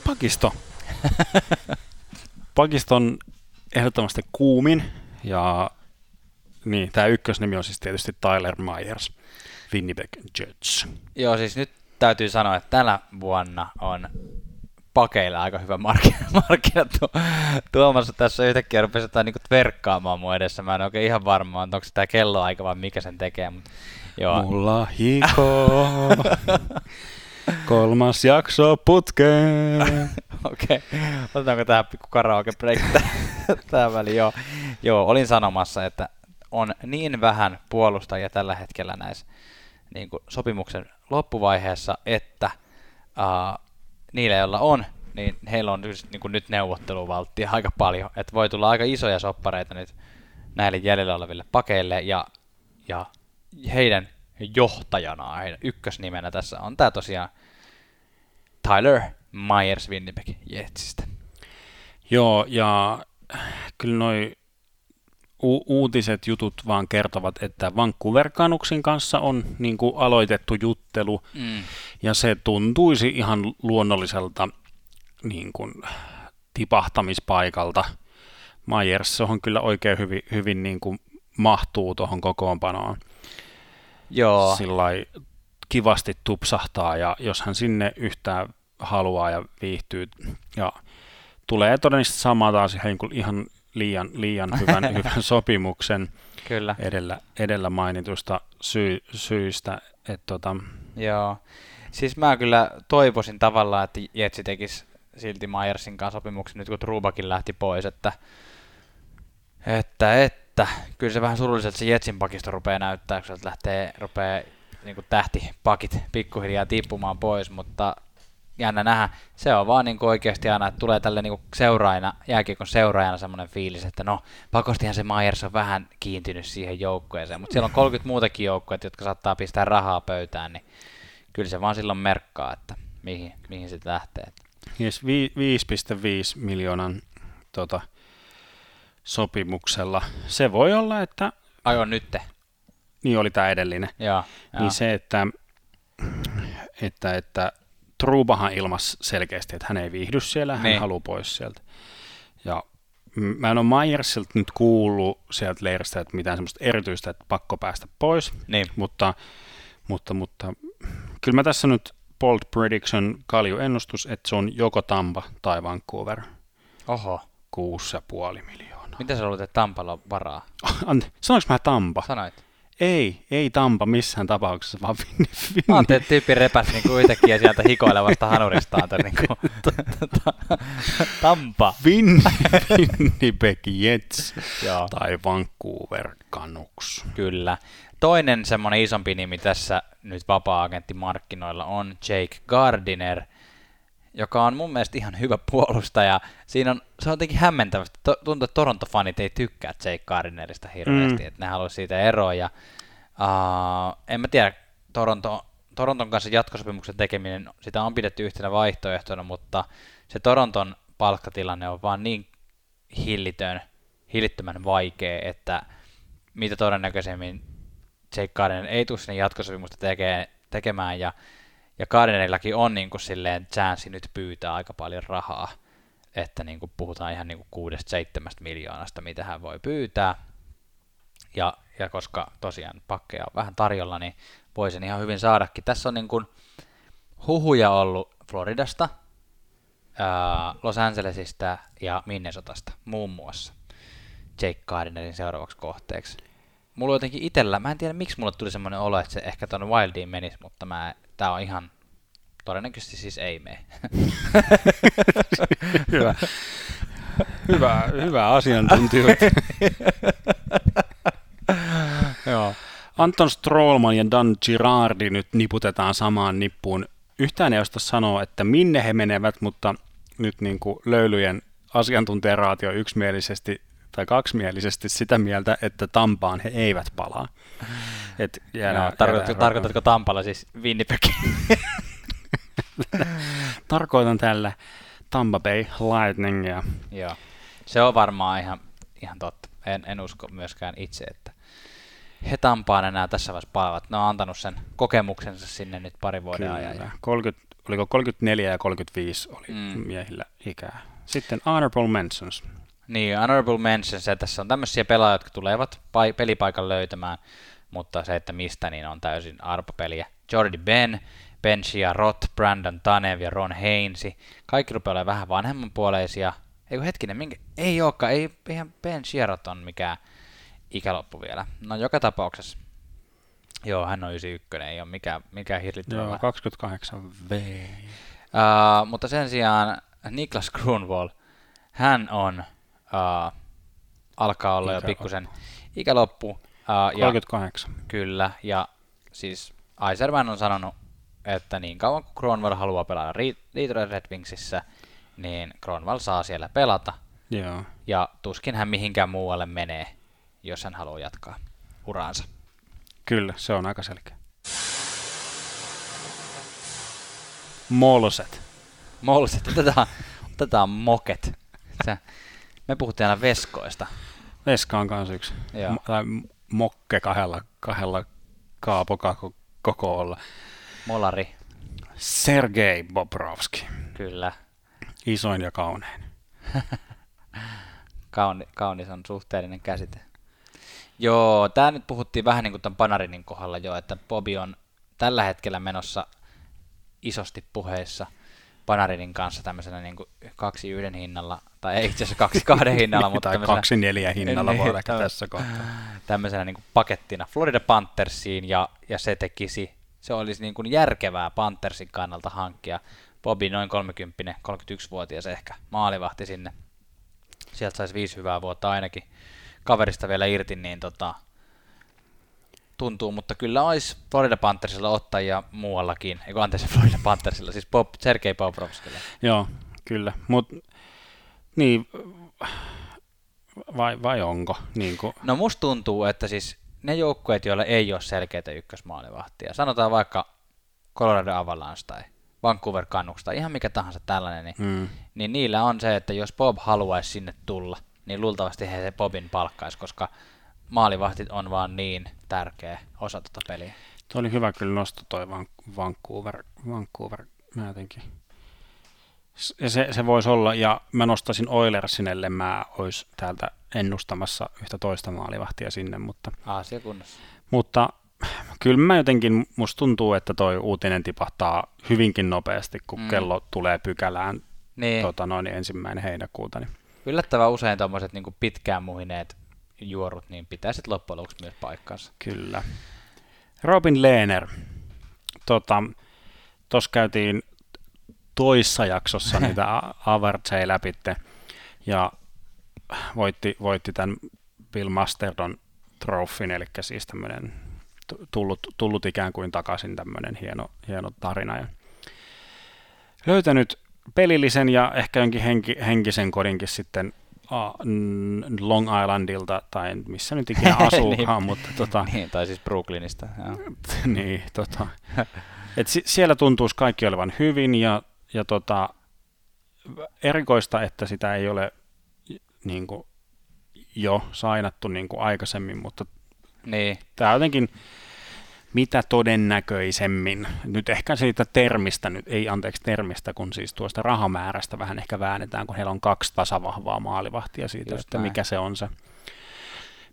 Pakisto. Pakiston ehdottomasti kuumin ja niin, tämä ykkösnimi on siis tietysti Tyler Myers, Winnipeg Jets. Joo, siis nyt täytyy sanoa, että tänä vuonna on pakeilla aika hyvä markkina, markkina tu- Tuomassa tässä yhtäkkiä rupesi jotain niinku verkkaamaan mun edessä. Mä en oikein ihan varma, onko se tää kelloaika vai mikä sen tekee, mutta joo. Mulla hiko. Kolmas jakso putkeen. Okei, otetaanko tähän pikku karaoke break tähän väliin? Joo. Joo, olin sanomassa, että on niin vähän puolustajia tällä hetkellä näissä niin kuin sopimuksen loppuvaiheessa, että uh, niillä, joilla on, niin heillä on just, niin kuin nyt neuvotteluvalttia aika paljon, että voi tulla aika isoja soppareita nyt näille jäljellä oleville pakeille, ja, ja heidän johtajanaan, heidän ykkösnimenä tässä on tämä tosiaan Tyler Myers Winnipeg Jetsistä. Joo, ja kyllä noi u- uutiset jutut vaan kertovat, että Vancouver Canucksin kanssa on niin kuin aloitettu juttelu, Mm. ja se tuntuisi ihan luonnolliselta niin kuin, tipahtamispaikalta. Myers on kyllä oikein hyvin, hyvin niin kuin mahtuu tuohon kokoonpanoon. Joo, Sillä kivasti tupsahtaa, ja jos hän sinne yhtään haluaa ja viihtyy, ja tulee todennäköisesti samaa taas ihan liian, liian hyvän, hyvän sopimuksen kyllä. edellä, edellä mainitusta syy, syistä. Että tota, Joo. Siis mä kyllä toivoisin tavallaan, että Jetsi tekisi silti Myersin kanssa sopimuksen nyt kun Trubakin lähti pois, että, että, että kyllä se vähän surulliselta se Jetsin pakisto rupeaa näyttää, kun sieltä lähtee, rupeaa niin tähtipakit pikkuhiljaa tippumaan pois, mutta jännä nähdä. Se on vaan niin oikeasti aina, että tulee tälle niin seuraajana, jääkiekon seuraajana semmoinen fiilis, että no pakostihan se Myers on vähän kiintynyt siihen joukkueeseen, mutta siellä on 30 muutakin joukkueet, jotka saattaa pistää rahaa pöytään, niin kyllä se vaan silloin merkkaa, että mihin, mihin sitten lähtee. yes, vi- 5,5 miljoonan tota, sopimuksella. Se voi olla, että Ai on nytte. niin oli tämä edellinen. Joo, joo. Niin se, että, että, että Trubahan ilmas selkeästi, että hän ei viihdy siellä, hän Niin. haluaa pois sieltä. Ja mä en ole Myersilta nyt kuullut sieltä leiristä, että mitään semmoista erityistä, että pakko päästä pois, Niin, mutta, mutta, mutta kyllä mä tässä nyt bold prediction, kalju ennustus, että se on joko Tampa tai Vancouver, oho. 6,5 miljoonaa. Mitä sä luulet, että Tampalla on varaa? Ante, sanoinko mä Tampa? Sanoit. Ei, ei Tampa missään tapauksessa, vaan Vinni, Mä Vinni. ajattelin, että tyyppi repäsi niinku yhtäkkiä sieltä hikoilevasta hanuristaan tämän niinku, Tampa. Vin, Winnipeg Jets tai Vancouver Canucks. kyllä. Toinen semmoinen isompi nimi tässä nyt vapaa-agenttimarkkinoilla on Jake Gardiner, joka on mun mielestä ihan hyvä puolustaja. Siinä on, se on jotenkin hämmentävästi. Tuntuu, että Toronto-fanit ei tykkää Jake Gardinerista hirveästi, Mm. että ne haluaisi siitä eroa. Ja, uh, en mä tiedä, Toronto, Toronton kanssa jatkosopimuksen tekeminen, sitä on pidetty yhtenä vaihtoehtona, mutta se Toronton palkkatilanne on vaan niin hillitön, hillittömän vaikea, että mitä todennäköisemmin Jake Gardner ei tule sinne jatkosopimusta tekee, tekemään, ja, ja Gardnerillakin on niin kuin silleen chanssi nyt pyytää aika paljon rahaa, että niin kuin puhutaan ihan niin kuin 6-7 miljoonasta, mitä hän voi pyytää, ja, ja koska tosiaan pakkeja on vähän tarjolla, niin voi sen ihan hyvin saadakin. Tässä on niin kuin huhuja ollut Floridasta, Los Angelesista ja Minnesotasta muun muassa Jake Gardnerin seuraavaksi kohteeksi. Mulla jotenkin itellä, mä en tiedä miksi mulle tuli semmoinen olo, että se ehkä tuonne Wildiin menisi, mutta mä, tää on ihan, todennäköisesti siis ei mene. hyvä. Hyvä, hyvä asiantuntijoita. Joo. Anton Strollman ja Dan Girardi nyt niputetaan samaan nippuun. Yhtään ei osta sanoa, että minne he menevät, mutta nyt niin kuin löylyjen asiantuntijaraatio yksimielisesti tai kaksimielisesti sitä mieltä, että Tampaan he eivät palaa. Et jäädään, no, tarkoitatko, tarkoitatko Tampalla siis Winnipegin? Tarkoitan tällä Tampa Bay Lightningia. Joo, se on varmaan ihan, ihan totta. En, en usko myöskään itse, että he Tampaan enää tässä vaiheessa palaavat. Ne on antanut sen kokemuksensa sinne nyt pari vuoden Kyllä. ajan. 30, oliko 34 ja 35 oli mm. miehillä ikää. Sitten honorable mentions. Niin, honorable mentions, ja tässä on tämmöisiä pelaajia, jotka tulevat pelipaikan löytämään, mutta se, että mistä, niin on täysin arpapeliä. Jordi Ben, Ben Roth, Brandon Tanev ja Ron Heinsi. Kaikki rupeaa olemaan vähän vanhemmanpuoleisia. Eikö hetkinen, minkä? ei olekaan, ei, eihän Ben Roth on mikään ikäloppu vielä. No joka tapauksessa. Joo, hän on 91, ei ole mikään, mikään hirvittävä. Joo, 28 V. Uh, mutta sen sijaan Niklas Grunwald, hän on, uh, alkaa olla Ikä jo pikkusen ikäloppu. Uh, 38. Ja, kyllä, ja siis Aiserman on sanonut, että niin kauan kuin Grunwald haluaa pelata Detroit Red Wingsissä, niin Grunwald saa siellä pelata. Joo. Ja tuskin hän mihinkään muualle menee, jos hän haluaa jatkaa uraansa. Kyllä, se on aika selkeä. Molset. Molset, otetaan, otetaan moket. Se, me puhuttiin aina veskoista. Veska on kanssa yksi. Joo. tai mokke kahdella, kahdella kaapoka kokoolla. Molari. Sergei Bobrovski. Kyllä. Isoin ja kaunein. Kauni, kaunis on suhteellinen käsite. Joo, tämä nyt puhuttiin vähän niin kuin tämän Panarinin kohdalla jo, että Bobi on tällä hetkellä menossa isosti puheissa Panarinin kanssa tämmöisenä niin kuin kaksi yhden hinnalla, tai ei itse asiassa kaksi kahden hinnalla, mutta tai kaksi neljä hinnalla voi olla tässä kohtaa. Tämmöisenä niin kuin pakettina Florida Panthersiin, ja, ja se tekisi, se olisi niin kuin järkevää Panthersin kannalta hankkia Bobi noin 30, 31-vuotias ehkä, maalivahti sinne. Sieltä saisi viisi hyvää vuotta ainakin kaverista vielä irti, niin tota, tuntuu, mutta kyllä olisi Florida Panthersilla ottajia muuallakin, eikö anteeksi Florida Panthersilla, siis Bob, Sergei Bobrovskilla. Joo, kyllä, mutta niin, vai, vai onko? Niin kuin... No musta tuntuu, että siis ne joukkueet, joilla ei ole selkeitä ykkösmaalivahtia, sanotaan vaikka Colorado Avalanche tai Vancouver Canucks tai ihan mikä tahansa tällainen, niin, mm. niin niillä on se, että jos Bob haluaisi sinne tulla, niin luultavasti he se Bobin palkkaisi, koska maalivahtit on vaan niin tärkeä osa tuota peliä. Tuo oli hyvä kyllä nosto toi Vancouver, Vancouver mä jotenkin. Se, se voisi olla, ja mä nostaisin Oilersinelle, mä olisi täältä ennustamassa yhtä toista maalivahtia sinne, mutta... Aasia kunnossa. Mutta kyllä mä jotenkin, musta tuntuu, että toi uutinen tipahtaa hyvinkin nopeasti, kun mm. kello tulee pykälään niin. tota, noin ensimmäinen heinäkuuta. Niin yllättävän usein tuommoiset niin pitkään muhineet juorut, niin pitää sitten loppujen lopuksi myös paikkansa. Kyllä. Robin Lehner. Tota, Tuossa käytiin toissa jaksossa niitä avertseja läpitte ja voitti, voitti tämän Bill Masterdon trofin, eli siis tämmöinen tullut, tullut ikään kuin takaisin tämmöinen hieno, hieno tarina. Ja löytänyt pelillisen ja ehkä jonkin henki, henkisen kodinkin sitten Long Islandilta tai missä nyt ikinä asuukaan, niin, mutta tota, niin, tai siis Brooklynista. niin, tota, et si- siellä tuntuisi kaikki olevan hyvin ja, ja tota, erikoista, että sitä ei ole niin kuin, jo sainattu niin kuin aikaisemmin, mutta niin. tämä jotenkin mitä todennäköisemmin, nyt ehkä siitä termistä, nyt ei anteeksi termistä, kun siis tuosta rahamäärästä vähän ehkä väännetään, kun heillä on kaksi tasavahvaa maalivahtia siitä, Just että näin. mikä se on se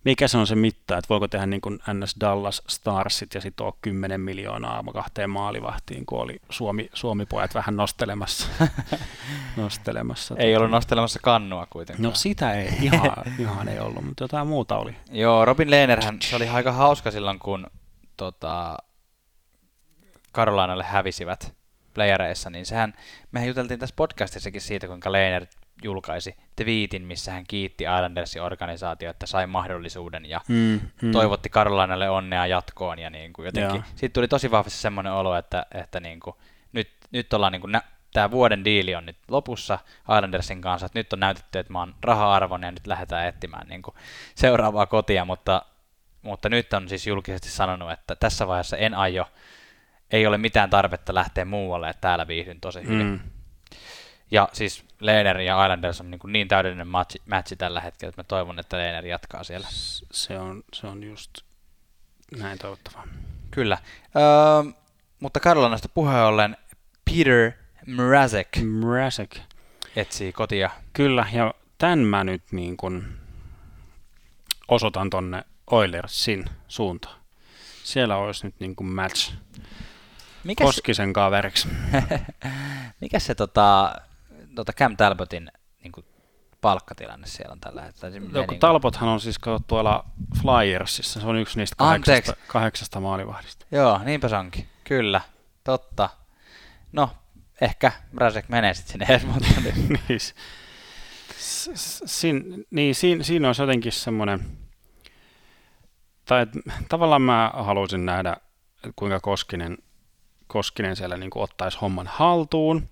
mikä se on se mitta, että voiko tehdä niin kuin NS Dallas Starsit ja sitten 10 miljoonaa kahteen maalivahtiin, kun oli Suomi, Suomi-pojat vähän nostelemassa. nostelemassa ei ollut nostelemassa kannua kuitenkaan. No sitä ei, ihan, ihan ei ollut, mutta jotain muuta oli. Joo, Robin Lehnerhän, se oli aika hauska silloin, kun tota, Karolainalle hävisivät playereissa, niin sehän, mehän juteltiin tässä podcastissakin siitä, kuinka Lehner julkaisi twiitin, missä hän kiitti Islandersin organisaatio, että sai mahdollisuuden ja mm, mm. toivotti Karolainalle onnea jatkoon ja niin kuin jotenkin. Siitä tuli tosi vahvasti semmoinen olo, että, että niin kuin, nyt, nyt ollaan niin kuin nä- tämä vuoden diili on nyt lopussa Islandersin kanssa, että nyt on näytetty, että mä oon raha-arvon ja nyt lähdetään etsimään niin kuin seuraavaa kotia, mutta mutta nyt on siis julkisesti sanonut, että tässä vaiheessa en aio, ei ole mitään tarvetta lähteä muualle, että täällä viihdyn tosi hyvin. Mm. Ja siis Lehner ja Islanders on niin, kuin niin täydellinen matchi, matchi tällä hetkellä, että mä toivon, että Lehner jatkaa siellä. Se on, se on just näin toivottavaa. Kyllä. Öö, mutta Karolanasta puheen ollen Peter Mrazek. Mrazek. Etsii kotia. Kyllä, ja tämän mä nyt niin kuin osoitan tonne Oilersin suuntaan. Siellä olisi nyt niin kuin match Mikäs... Koskisen kaveriksi. Mikä se tota, tota Cam Talbotin niin kuin palkkatilanne siellä on tällä hetkellä? No, niin kuin... Talbothan on siis tuolla Flyersissa, se on yksi niistä kahdeksasta, kahdeksasta maalivahdista. Joo, niinpä se onkin. Kyllä, totta. No, ehkä Brasek menee sitten sinne edes, mutta... niin, Siin, niin siinä, siinä olisi jotenkin semmoinen tai että, tavallaan mä haluaisin nähdä, kuinka Koskinen, Koskinen siellä niin kuin ottaisi homman haltuun,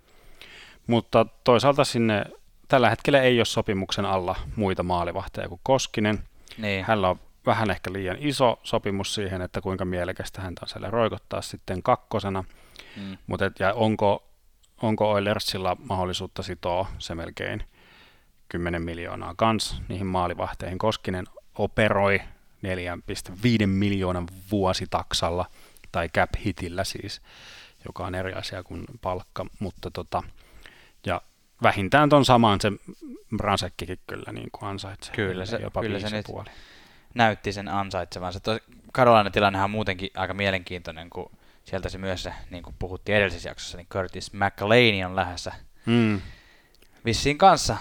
mutta toisaalta sinne tällä hetkellä ei ole sopimuksen alla muita maalivahteja kuin Koskinen. Niin. Hänellä on vähän ehkä liian iso sopimus siihen, että kuinka mielekästä häntä on siellä roikottaa sitten kakkosena. Mm. Mutta et, ja onko, onko Oilersilla mahdollisuutta sitoa se melkein 10 miljoonaa kans niihin maalivahteihin. Koskinen operoi 4,5 miljoonan vuositaksalla tai cap hitillä siis, joka on eri asia kuin palkka, mutta tota, vähintään ton samaan se Brasekkikin kyllä niin kuin ansaitsee. Kyllä se, jopa kyllä se puoli. näytti sen ansaitsevansa. Karolainen tilannehan on muutenkin aika mielenkiintoinen, kun sieltä se myös, niin kuin puhuttiin edellisessä jaksossa, niin Curtis McLean on lähdössä mm. vissiin kanssa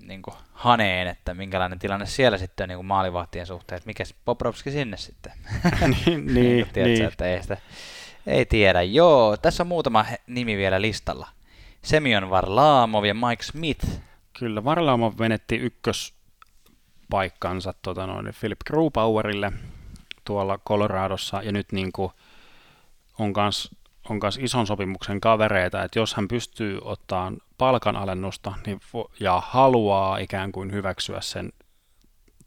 niin kuin haneen, että minkälainen tilanne siellä sitten on niin kuin maalivahtien suhteen, että mikä Poprovski sinne sitten. niin, niin, tiedätkö, niin. Että ei, sitä, ei tiedä. Joo, tässä on muutama nimi vielä listalla. Semyon Varlamov ja Mike Smith. Kyllä, Varlamov menetti ykköspaikkansa tota noin, Philip Grubauerille tuolla Coloradossa, ja nyt niin kuin on kans on myös ison sopimuksen kavereita, että jos hän pystyy ottamaan palkanalennusta niin vo- ja haluaa ikään kuin hyväksyä sen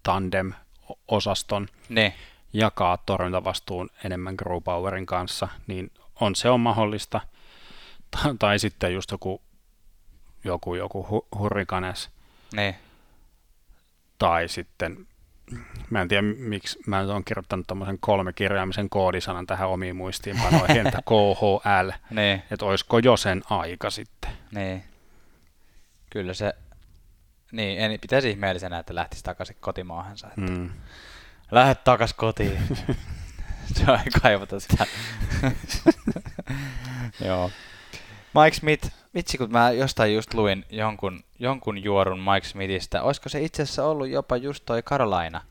tandem-osaston, ne. jakaa torjuntavastuun enemmän Growpowerin kanssa, niin on se on mahdollista. Tai sitten just joku, joku, joku hu- hurrikanes. Ne. Tai sitten mä en tiedä miksi mä oon kirjoittanut tämmöisen kirjaamisen koodisanan tähän omiin muistiinpanoihin, että KHL, niin. että olisiko jo sen aika sitten. Niin. Kyllä se, niin, en pitäisi ihmeellisenä, että lähtisi takaisin kotimaahansa. Että mm. Lähet takaisin kotiin. se on kaivata sitä. Joo. Mike Smith, vitsi kun mä jostain just luin jonkun, jonkun juorun Mike Smithistä, olisiko se itse asiassa ollut jopa just toi Carolina,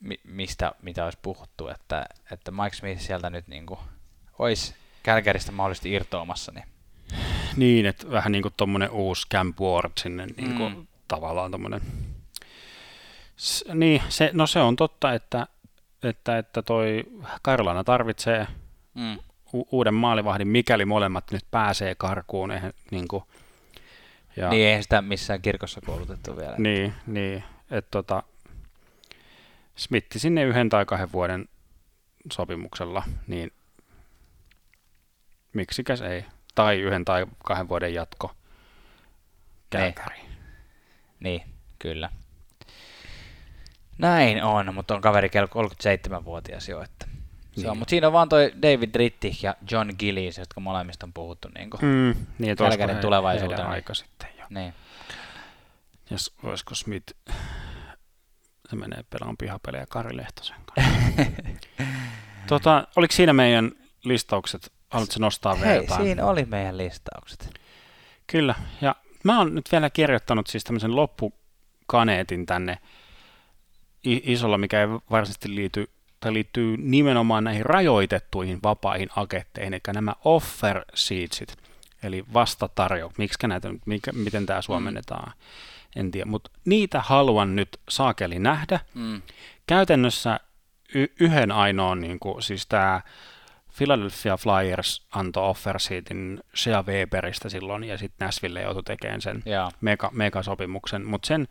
mi- mistä, mitä olisi puhuttu, että, että Mike Smith sieltä nyt niin kuin olisi Kälkäristä mahdollisesti irtoamassa. Niin, niin että vähän niin kuin tuommoinen uusi Camp Ward sinne niin kuin mm. tavallaan tuommoinen. S- niin, se, no se on totta, että, että, että toi Carolina tarvitsee mm. U- uuden maalivahdin, mikäli molemmat nyt pääsee karkuun. Eihän, niin kuin, Ja, niin, eihän sitä missään kirkossa koulutettu vielä. Niin, niin että tota, Smitti sinne yhden tai kahden vuoden sopimuksella, niin miksikäs ei. Tai yhden tai kahden vuoden jatko. Niin. niin, kyllä. Näin on, mutta on kaveri kello 37-vuotias jo, että se niin. on, mutta siinä on vaan toi David Rittich ja John Gillies, jotka molemmista on puhuttu niin kuin mm, niin, jälkeinen tulevaisuuteen. aika sitten jo. Niin. Ja voisiko Smith, se menee pelaan pihapelejä Kari Lehtosen kanssa. tota, oliko siinä meidän listaukset? Haluatko nostaa Hei, vielä jotain? siinä oli meidän listaukset. Kyllä, ja mä oon nyt vielä kirjoittanut siis tämmöisen loppukaneetin tänne isolla, mikä ei varsinaisesti liity tai liittyy nimenomaan näihin rajoitettuihin vapaihin aketteihin, eli nämä offer sheetsit, eli vastatarjo, miksi näitä, mikä, miten tämä suomennetaan, en tiedä, mutta niitä haluan nyt saakeli nähdä. Mm. Käytännössä y- yhden ainoan, niin kuin, siis tämä Philadelphia Flyers antoi offer sheetin Shea Weberistä silloin, ja sitten Nashville joutui tekemään sen mega, megasopimuksen, mutta sen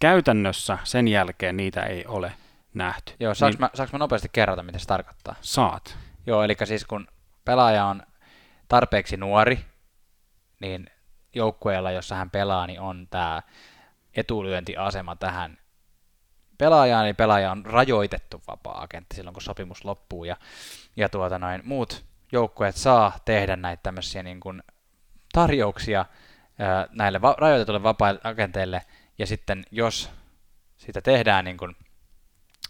käytännössä sen jälkeen niitä ei ole nähty. Joo, saanko, niin, mä, saanko mä nopeasti kerrata, mitä se tarkoittaa? Saat. Joo, eli siis kun pelaaja on tarpeeksi nuori, niin joukkueella, jossa hän pelaa, niin on tämä etulyöntiasema tähän pelaajaan, niin pelaaja on rajoitettu vapaa-agentti silloin, kun sopimus loppuu, ja, ja tuota noin, muut joukkueet saa tehdä näitä tämmöisiä niin kuin tarjouksia ää, näille va- rajoitetuille vapaa-agenteille, ja sitten jos sitä tehdään niin kuin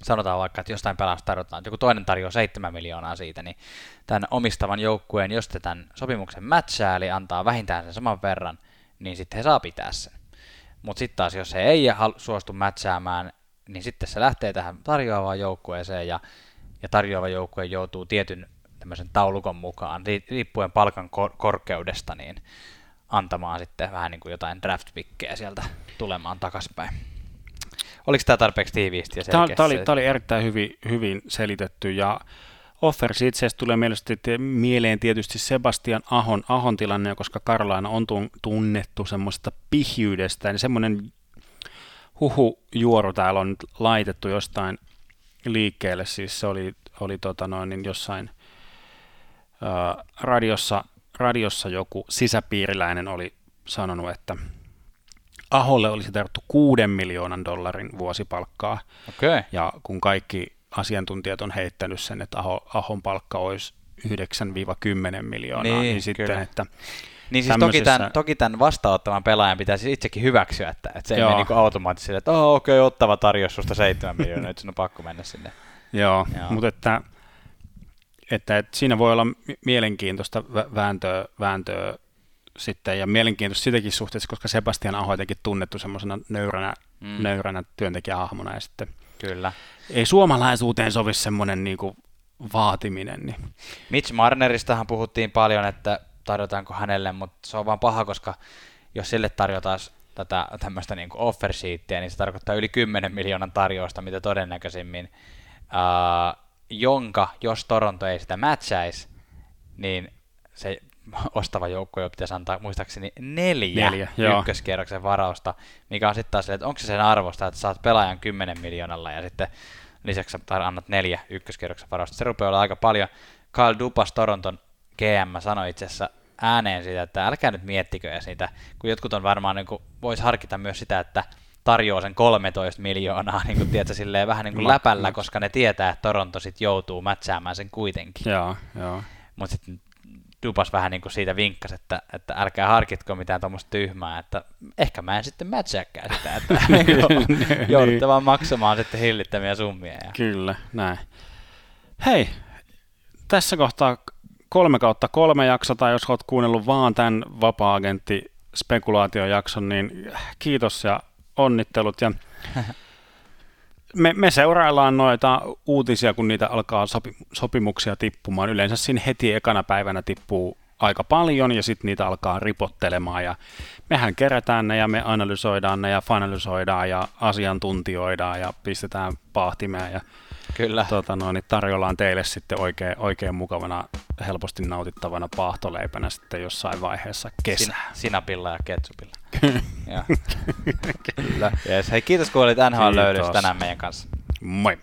sanotaan vaikka, että jostain pelasta tarjotaan, että joku toinen tarjoaa 7 miljoonaa siitä, niin tämän omistavan joukkueen, jos te tämän sopimuksen matchaa, eli antaa vähintään sen saman verran, niin sitten he saa pitää sen. Mutta sitten taas, jos he ei suostu matchaamaan, niin sitten se lähtee tähän tarjoavaan joukkueeseen, ja, ja tarjoava joukkue joutuu tietyn tämmöisen taulukon mukaan, riippuen palkan kor- korkeudesta, niin antamaan sitten vähän niin kuin jotain draft sieltä tulemaan takaspäin. Oliko tämä tarpeeksi tiiviisti ja selkeästi? Tämä, oli, tämä oli erittäin hyvin, hyvin selitetty ja Offers itse asiassa tulee mielestäni mieleen tietysti Sebastian Ahon, Ahon tilanne, koska Karlaina on tunnettu semmoista pihyydestä, niin semmoinen huhujuoru täällä on nyt laitettu jostain liikkeelle, siis se oli, oli tota noin, niin jossain ää, radiossa, radiossa joku sisäpiiriläinen oli sanonut, että Aholle olisi tarvittu kuuden miljoonan dollarin vuosipalkkaa. Okay. Ja kun kaikki asiantuntijat on heittänyt sen, että Aho, Ahon palkka olisi 9-10 miljoonaa, niin, niin sitten, kyllä. että niin siis toki, tämän, toki tämän vastaanottavan pelaajan pitäisi itsekin hyväksyä, että, että se ei mene niin automaattisesti, että oh, okei, okay, ottava tarjous susta 7 miljoonaa, että sinun on pakko mennä sinne. Joo, Joo. mutta että, että, että, siinä voi olla mielenkiintoista vääntöä, vääntöä sitten, ja mielenkiintoista sitäkin suhteessa, koska Sebastian Aho jotenkin tunnettu semmoisena nöyränä, mm. nöyränä työntekijähahmona, ja sitten Kyllä. ei suomalaisuuteen sovi semmoinen niin kuin vaatiminen. Niin. Mitch Marneristahan puhuttiin paljon, että tarjotaanko hänelle, mutta se on vaan paha, koska jos sille tarjotaan tätä tämmöistä niin offer sheetia, niin se tarkoittaa yli 10 miljoonan tarjousta, mitä todennäköisimmin, uh, jonka, jos Toronto ei sitä matchaisi, niin se ostava joukko jo pitäisi antaa muistaakseni neljä, neljä ykköskierroksen varausta, mikä on sitten taas että onko se sen arvosta, että saat pelaajan 10 miljoonalla ja sitten lisäksi annat neljä ykköskierroksen varausta. Se rupeaa olla aika paljon. Kyle Dupas Toronton GM sanoi itse asiassa ääneen siitä, että älkää nyt miettikö ja siitä, kun jotkut on varmaan, niin voisi harkita myös sitä, että tarjoaa sen 13 miljoonaa niin kuin, tiedätkö, silleen, vähän niin kuin läpällä, koska ne tietää, että Toronto sitten joutuu mätsäämään sen kuitenkin. Joo, joo. Mutta sitten Dupas vähän niin kuin siitä vinkkasi, että, että älkää harkitko mitään tuommoista tyhmää, että ehkä mä en sitten matchaakaan sitä, että niin joudutte vaan maksamaan sitten hillittämiä summia. Ja... Kyllä, näin. Hei, tässä kohtaa kolme kautta kolme jakso, tai jos olet kuunnellut vaan tämän vapaa-agentti spekulaatiojakson, niin kiitos ja onnittelut. Ja me, me seuraillaan noita uutisia, kun niitä alkaa sopi, sopimuksia tippumaan. Yleensä siinä heti ekana päivänä tippuu aika paljon ja sitten niitä alkaa ripottelemaan ja mehän kerätään ne ja me analysoidaan ne ja finalisoidaan ja asiantuntioidaan ja pistetään pahtimeen ja Kyllä. Tota, no, niin tarjollaan teille sitten oikein, oikein mukavana, helposti nautittavana paahtoleipänä sitten jossain vaiheessa kesää. Sin, sinapilla ja ketsupilla. ja. Kyllä. Yes. Hei, kiitos kun olit NHL-löydys tänään meidän kanssa. Moi.